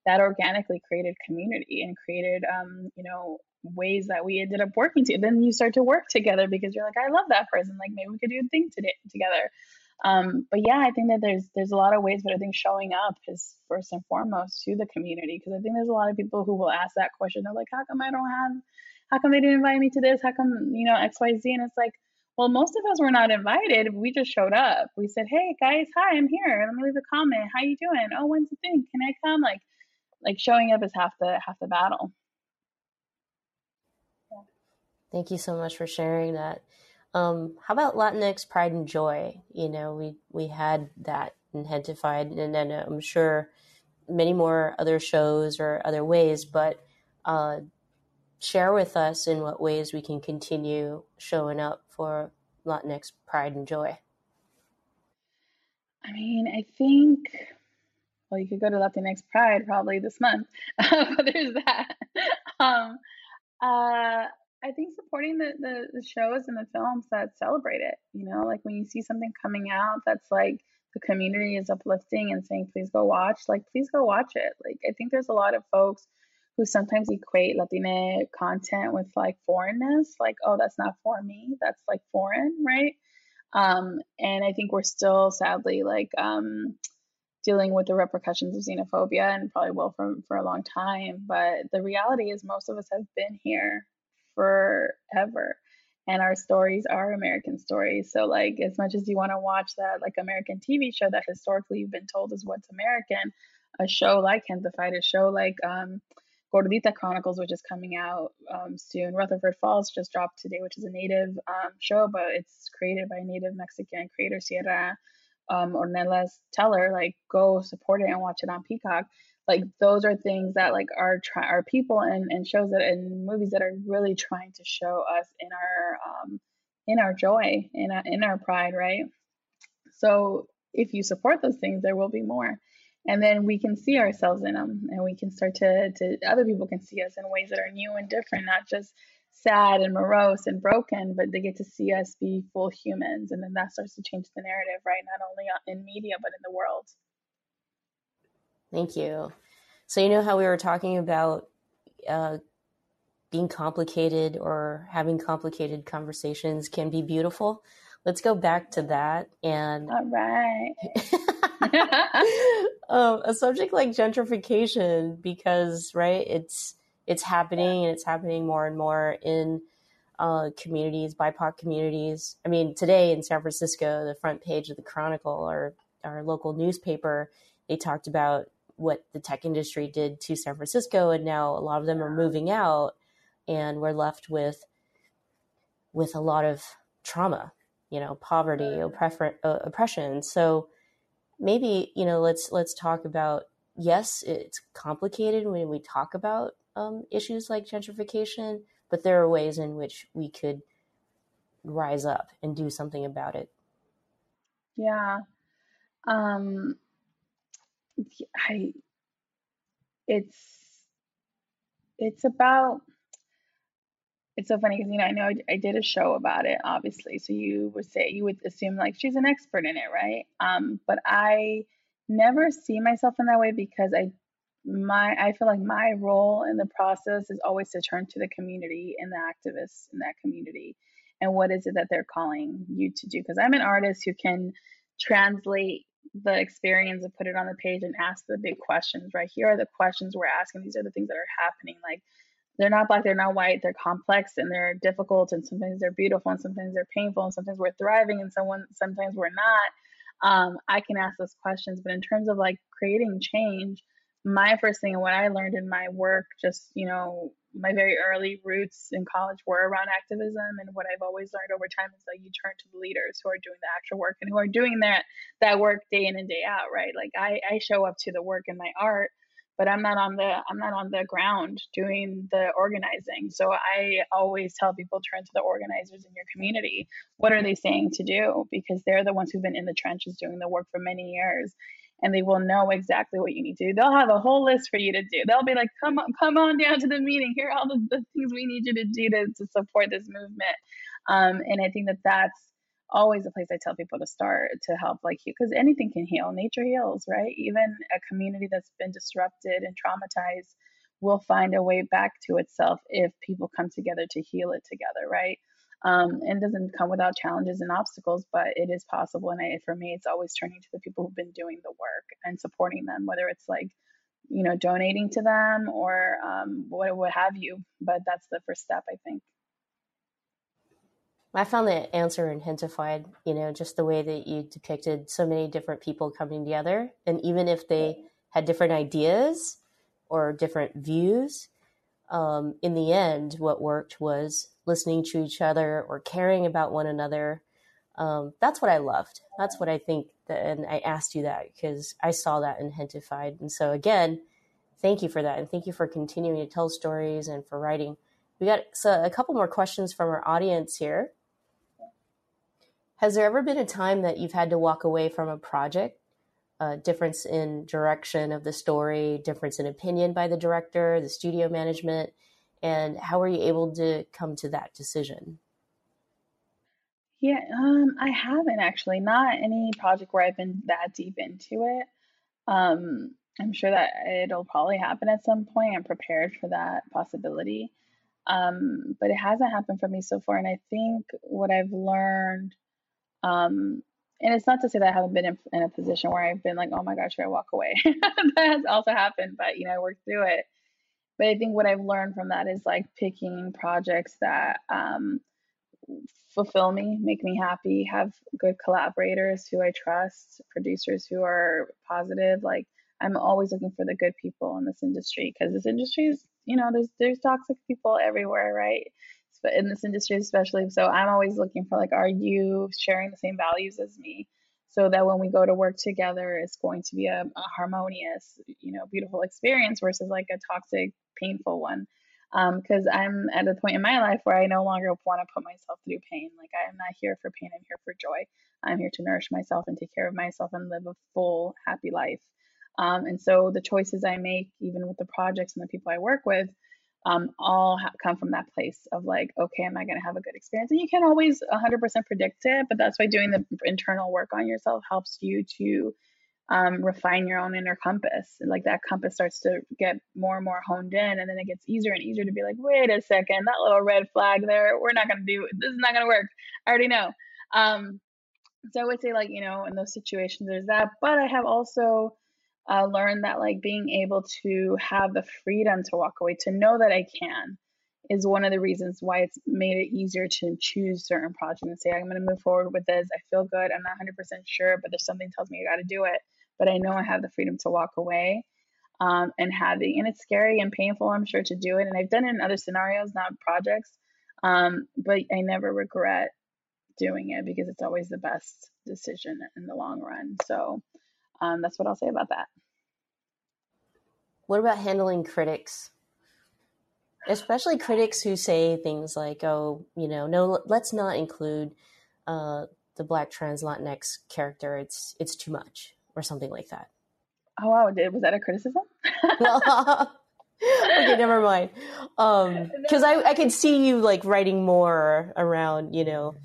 that organically created community and created, um, you know, ways that we ended up working to. Then you start to work together because you're like, I love that person. Like maybe we could do a thing today together Um, but yeah, I think that there's there's a lot of ways, but I think showing up is first and foremost to the community because I think there's a lot of people who will ask that question. They're like, how come I don't have, how come they didn't invite me to this? How come you know X Y Z? And it's like, well, most of us were not invited. We just showed up. We said, hey guys, hi, I'm here. Let me leave a comment. How you doing? Oh, when's the thing? Can I come? Like, like showing up is half the half the battle. Thank you so much for sharing that. Um, how about Latinx Pride and Joy? You know, we we had that identified, and then I'm sure many more other shows or other ways. But uh, share with us in what ways we can continue showing up for Latinx Pride and Joy. I mean, I think. Well, you could go to Latinx Pride probably this month, there's that. Um, uh, I think supporting the, the, the shows and the films that celebrate it, you know, like when you see something coming out that's like the community is uplifting and saying, please go watch, like, please go watch it. Like, I think there's a lot of folks who sometimes equate Latina content with like foreignness, like, oh, that's not for me, that's like foreign, right? Um, and I think we're still sadly like um, dealing with the repercussions of xenophobia and probably will for, for a long time. But the reality is, most of us have been here forever and our stories are American stories. So, like, as much as you want to watch that, like, American TV show that historically you've been told is what's American, a show like Gentefied, a show like um, Gordita Chronicles, which is coming out um, soon. Rutherford Falls just dropped today, which is a native um, show, but it's created by a native Mexican creator, Sierra um, Ornelas Teller. Like, go support it and watch it on Peacock like those are things that like are try are people and, and shows that and movies that are really trying to show us in our um in our joy in our, in our pride right? So if you support those things there will be more. And then we can see ourselves in them and we can start to to other people can see us in ways that are new and different not just sad and morose and broken but they get to see us be full humans and then that starts to change the narrative right? Not only in media but in the world Thank you. So, you know how we were talking about uh, being complicated or having complicated conversations can be beautiful? Let's go back to that. And all right. um, a subject like gentrification, because, right, it's it's happening and it's happening more and more in uh, communities, BIPOC communities. I mean, today in San Francisco, the front page of the Chronicle, our, our local newspaper, they talked about what the tech industry did to San Francisco, and now a lot of them are moving out, and we're left with with a lot of trauma, you know, poverty, oppression, uh, oppression. So maybe you know, let's let's talk about. Yes, it's complicated when we talk about um, issues like gentrification, but there are ways in which we could rise up and do something about it. Yeah. Um, I it's it's about it's so funny because you know I know I, I, did a show about it obviously so you would say you would assume like she's an expert in it right? Um but I never see myself in that way because I my I feel like my role in the process is always to turn to the community and the activists in that community. And what is it that they're calling you to do? Because I'm an artist who can translate the experience and put it on the page and ask the big questions, right? Here are the questions we're asking. These are the things that are happening. Like they're not black, they're not white, they're complex and they're difficult and sometimes they're beautiful and sometimes they're painful and sometimes we're thriving and someone sometimes we're not. Um, I can ask those questions. But in terms of like creating change, my first thing and what I learned in my work, just, you know, my very early roots in college were around activism and what I've always learned over time is that you turn to the leaders who are doing the actual work and who are doing that that work day in and day out, right? Like I, I show up to the work in my art, but I'm not on the I'm not on the ground doing the organizing. So I always tell people turn to the organizers in your community. What are they saying to do? Because they're the ones who've been in the trenches doing the work for many years and they will know exactly what you need to do. They'll have a whole list for you to do. They'll be like, come on, come on down to the meeting. Here are all the, the things we need you to do to, to support this movement. Um, and I think that that's always a place I tell people to start to help like you because anything can heal. Nature heals, right? Even a community that's been disrupted and traumatized will find a way back to itself if people come together to heal it together, right? Um, and doesn't come without challenges and obstacles, but it is possible. And I, for me, it's always turning to the people who've been doing the work and supporting them, whether it's like, you know, donating to them or um, what, what have you. But that's the first step, I think. I found the answer in Gentefied, you know, just the way that you depicted so many different people coming together. And even if they had different ideas or different views, um, in the end, what worked was listening to each other or caring about one another. Um, that's what I loved. That's what I think. That, and I asked you that because I saw that in Gentefied. And so, again, thank you for that. And thank you for continuing to tell stories and for writing. We got so a couple more questions from our audience here. Has there ever been a time that you've had to walk away from a project? Difference in direction of the story, difference in opinion by the director, the studio management, and how were you able to come to that decision? Yeah, um, I haven't actually. Not any project where I've been that deep into it. Um, I'm sure that it'll probably happen at some point. I'm prepared for that possibility. Um, but it hasn't happened for me so far. And I think what I've learned um, and it's not to say that I haven't been in, in, a position where I've been like, oh my gosh, should I walk away? that has also happened, but you know, I worked through it. But I think what I've learned from that is like picking projects that um, fulfill me, make me happy, have good collaborators who I trust, producers who are positive. Like I'm always looking for the good people in this industry because this industry is, you know, there's there's toxic people everywhere, right? In this industry especially so i'm always looking for like are you sharing the same values as me? So that when we go to work together it's going to be a, a harmonious you know beautiful experience versus like a toxic painful one. Because um, i'm at a point in my life where i no longer want to put myself through pain. Like i am not here for pain i'm here for joy. I'm here to nourish myself and take care of myself and live a full happy life. Um, and so the choices i make even with the projects and the people i work with um, all ha- come from that place of like, okay, am I going to have a good experience? And you can't always 100% predict it, but that's why doing the internal work on yourself helps you to um, refine your own inner compass. Like that compass starts to get more and more honed in, and then it gets easier and easier to be like, wait a second, that little red flag there, we're not going to do this is not going to work. I already know. Um, so I would say like you know in those situations there's that, but I have also uh, learned that like being able to have the freedom to walk away, to know that I can, is one of the reasons why it's made it easier to choose certain projects and say, I'm going to move forward with this. I feel good. I'm not 100% sure, but there's something tells me I got to do it. But I know I have the freedom to walk away um, and having, and it's scary and painful, I'm sure, to do it. And I've done it in other scenarios, not projects. Um, but I never regret doing it because it's always the best decision in the long run. So um, that's what I'll say about that. What about handling critics? Especially critics who say things like, oh, you know, no, let's not include uh, the black trans Latinx character. It's it's too much, or something like that. Oh wow, was that a criticism? okay, never mind. Because um, I I could see you like writing more around, you know,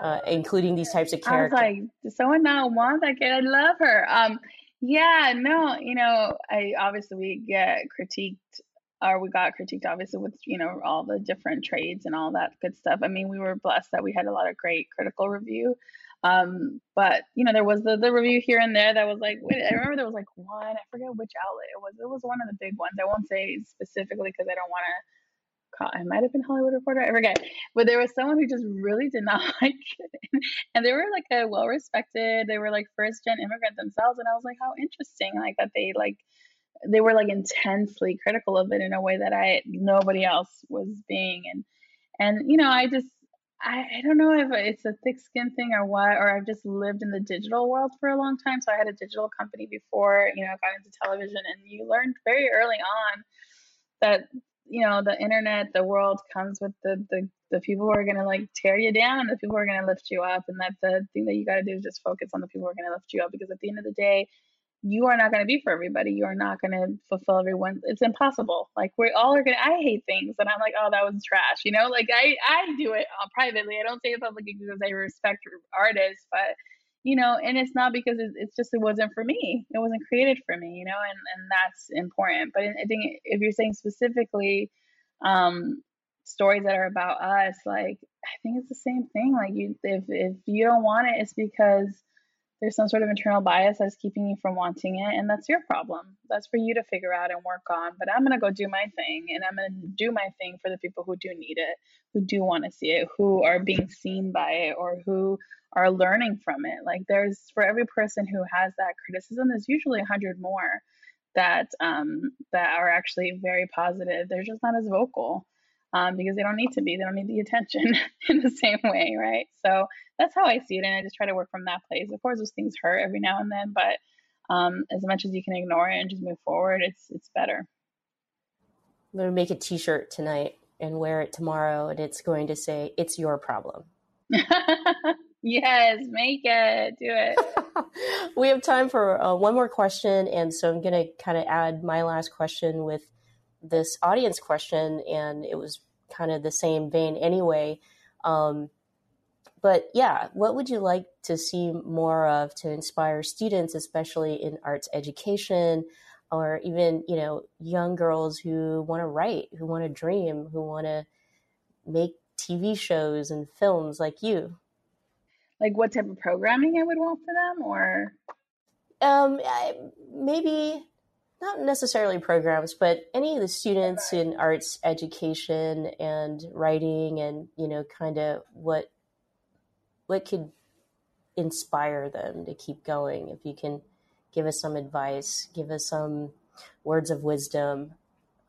uh, including these types of characters. I was like, does someone not want that kid? I love her. Um, yeah, no, you know, I obviously we get critiqued or we got critiqued obviously with you know all the different trades and all that good stuff. I mean, we were blessed that we had a lot of great critical review. Um, but you know, there was the, the review here and there that was like, wait, I remember there was like one, I forget which outlet it was. It was one of the big ones. I won't say specifically because I don't want to I might have been Hollywood Reporter, I forget. But there was someone who just really did not like it. And they were like a well respected, they were like first gen immigrant themselves. And I was like, how interesting, like that they like they were like intensely critical of it in a way that I nobody else was being. And and you know, I just I, I don't know if it's a thick skin thing or what, or I've just lived in the digital world for a long time. So I had a digital company before, you know, got into television and you learned very early on that you know the internet the world comes with the the, the people who are going to like tear you down the people who are going to lift you up. And that the thing that you got to do is just focus on the people who are going to lift you up because at the end of the day you are not going to be for everybody. You are not going to fulfill everyone. It's impossible. Like we all are going to i hate things and i'm like oh that was trash you know? Like i i do it uh, privately. I don't say it publicly because i respect artists but you know, and it's not because it's, it's just it wasn't for me. It wasn't created for me, you know, and and that's important. But I think if you're saying specifically, um, stories that are about us, like I think it's the same thing. Like you, if if you don't want it, it's because there's some sort of internal bias that's keeping you from wanting it, and that's your problem. That's for you to figure out and work on. But I'm gonna go do my thing, and I'm gonna do my thing for the people who do need it, who do want to see it, who are being seen by it, or who are learning from it. Like there's for every person who has that criticism, there's usually a hundred more that um, that are actually very positive. They're just not as vocal um, because they don't need to be. They don't need the attention in the same way, right? So that's how I see it, and I just try to work from that place. Of course, those things hurt every now and then, but um, as much as you can ignore it and just move forward, it's it's better. I'm to make a T-shirt tonight and wear it tomorrow, and it's going to say, "It's your problem." yes, make it. Do it. we have time for uh, one more question, and so I'm going to kind of add my last question with this audience question, and it was kind of the same vein anyway. Um, but yeah, what would you like to see more of to inspire students, especially in arts education, or even you know young girls who want to write, who want to dream, who want to make TV shows and films like you? Like what type of programming I would want for them, or um, maybe not necessarily programs, but any of the students in arts education and writing, and you know, kind of what what could inspire them to keep going. If you can give us some advice, give us some words of wisdom,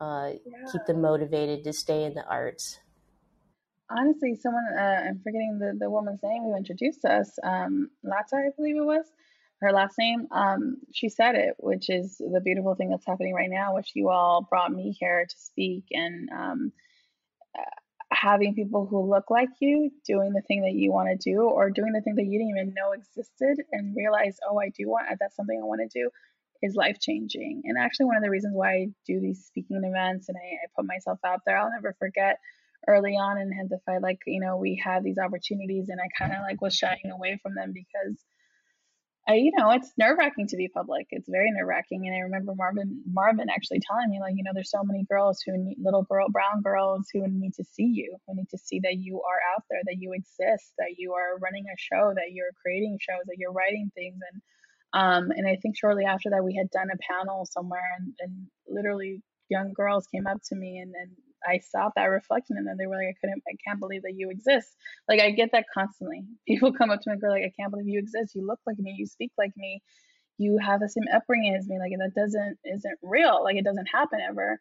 uh, yeah. keep them motivated to stay in the arts. Honestly, someone uh, I'm forgetting the the woman's name who introduced us, um, Lata, I believe it was her last name, um, she said it, which is the beautiful thing that's happening right now, which you all brought me here to speak and um, uh, having people who look like you doing the thing that you want to do or doing the thing that you didn't even know existed and realize, oh, I do want, that's something I want to do is life changing. And actually, one of the reasons why I do these speaking events and I, I put myself out there, I'll never forget early on in Gentefied, like, you know, we had these opportunities and I kind of like was shying away from them because I, you know, it's nerve wracking to be public. It's very nerve wracking. And I remember Marvin, Marvin actually telling me, like, you know, there's so many girls who need little girl, brown girls who need to see you, who need to see that you are out there, that you exist, that you are running a show, that you're creating shows, that you're writing things. And, um, and I think shortly after that, we had done a panel somewhere and, and literally young girls came up to me and, and I saw that reflection and then they were like, I couldn't, I can't believe that you exist. Like I get that constantly. People come up to me and go like, I can't believe you exist. You look like me. You speak like me. You have the same upbringing as me. Like that doesn't, isn't real. Like it doesn't happen ever.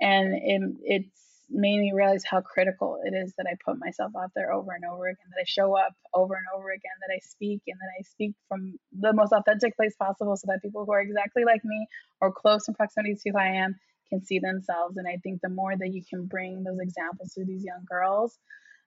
And it, it's made me realize how critical it is that I put myself out there over and over again, that I show up over and over again, that I speak and that I speak from the most authentic place possible so that people who are exactly like me or close in proximity to who I am can see themselves. And I think the more that you can bring those examples to these young girls,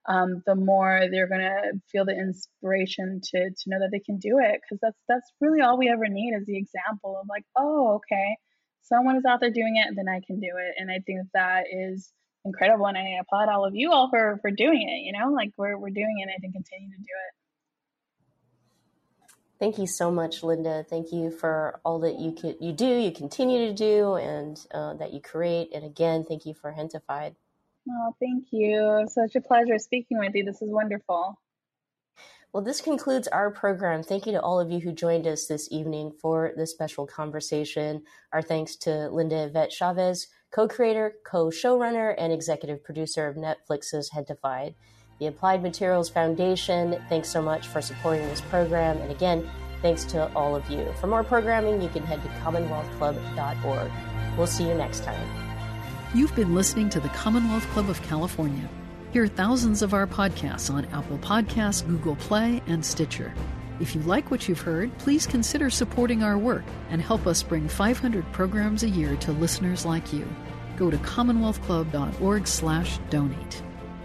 um, the more they're gonna feel the inspiration to to know that they can do it. Because that's that's really all we ever need is the example of like, oh, okay, someone is out there doing it, then I can do it. And I think that, is incredible. And I applaud all of you all for for doing it. You know, like we're we're doing it. and I think continue to do it. Thank you so much, Linda. Thank you for all that you can, you do, you continue to do, and uh, that you create. And again, thank you for Gentefied. Oh, thank you. Such a pleasure speaking with you. This is wonderful. Well, this concludes our program. Thank you to all of you who joined us this evening for this special conversation. Our thanks to Linda Yvette Chávez, co creator, co showrunner, and executive producer of Netflix's Gentefied the Applied Materials Foundation. Thanks so much for supporting this program. And again, thanks to all of you. For more programming, you can head to commonwealthclub.org. We'll see you next time. You've been listening to the Commonwealth Club of California. Hear thousands of our podcasts on Apple Podcasts, Google Play, and Stitcher. If you like what you've heard, please consider supporting our work and help us bring 500 programs a year to listeners like you. Go to commonwealthclub.org/donate.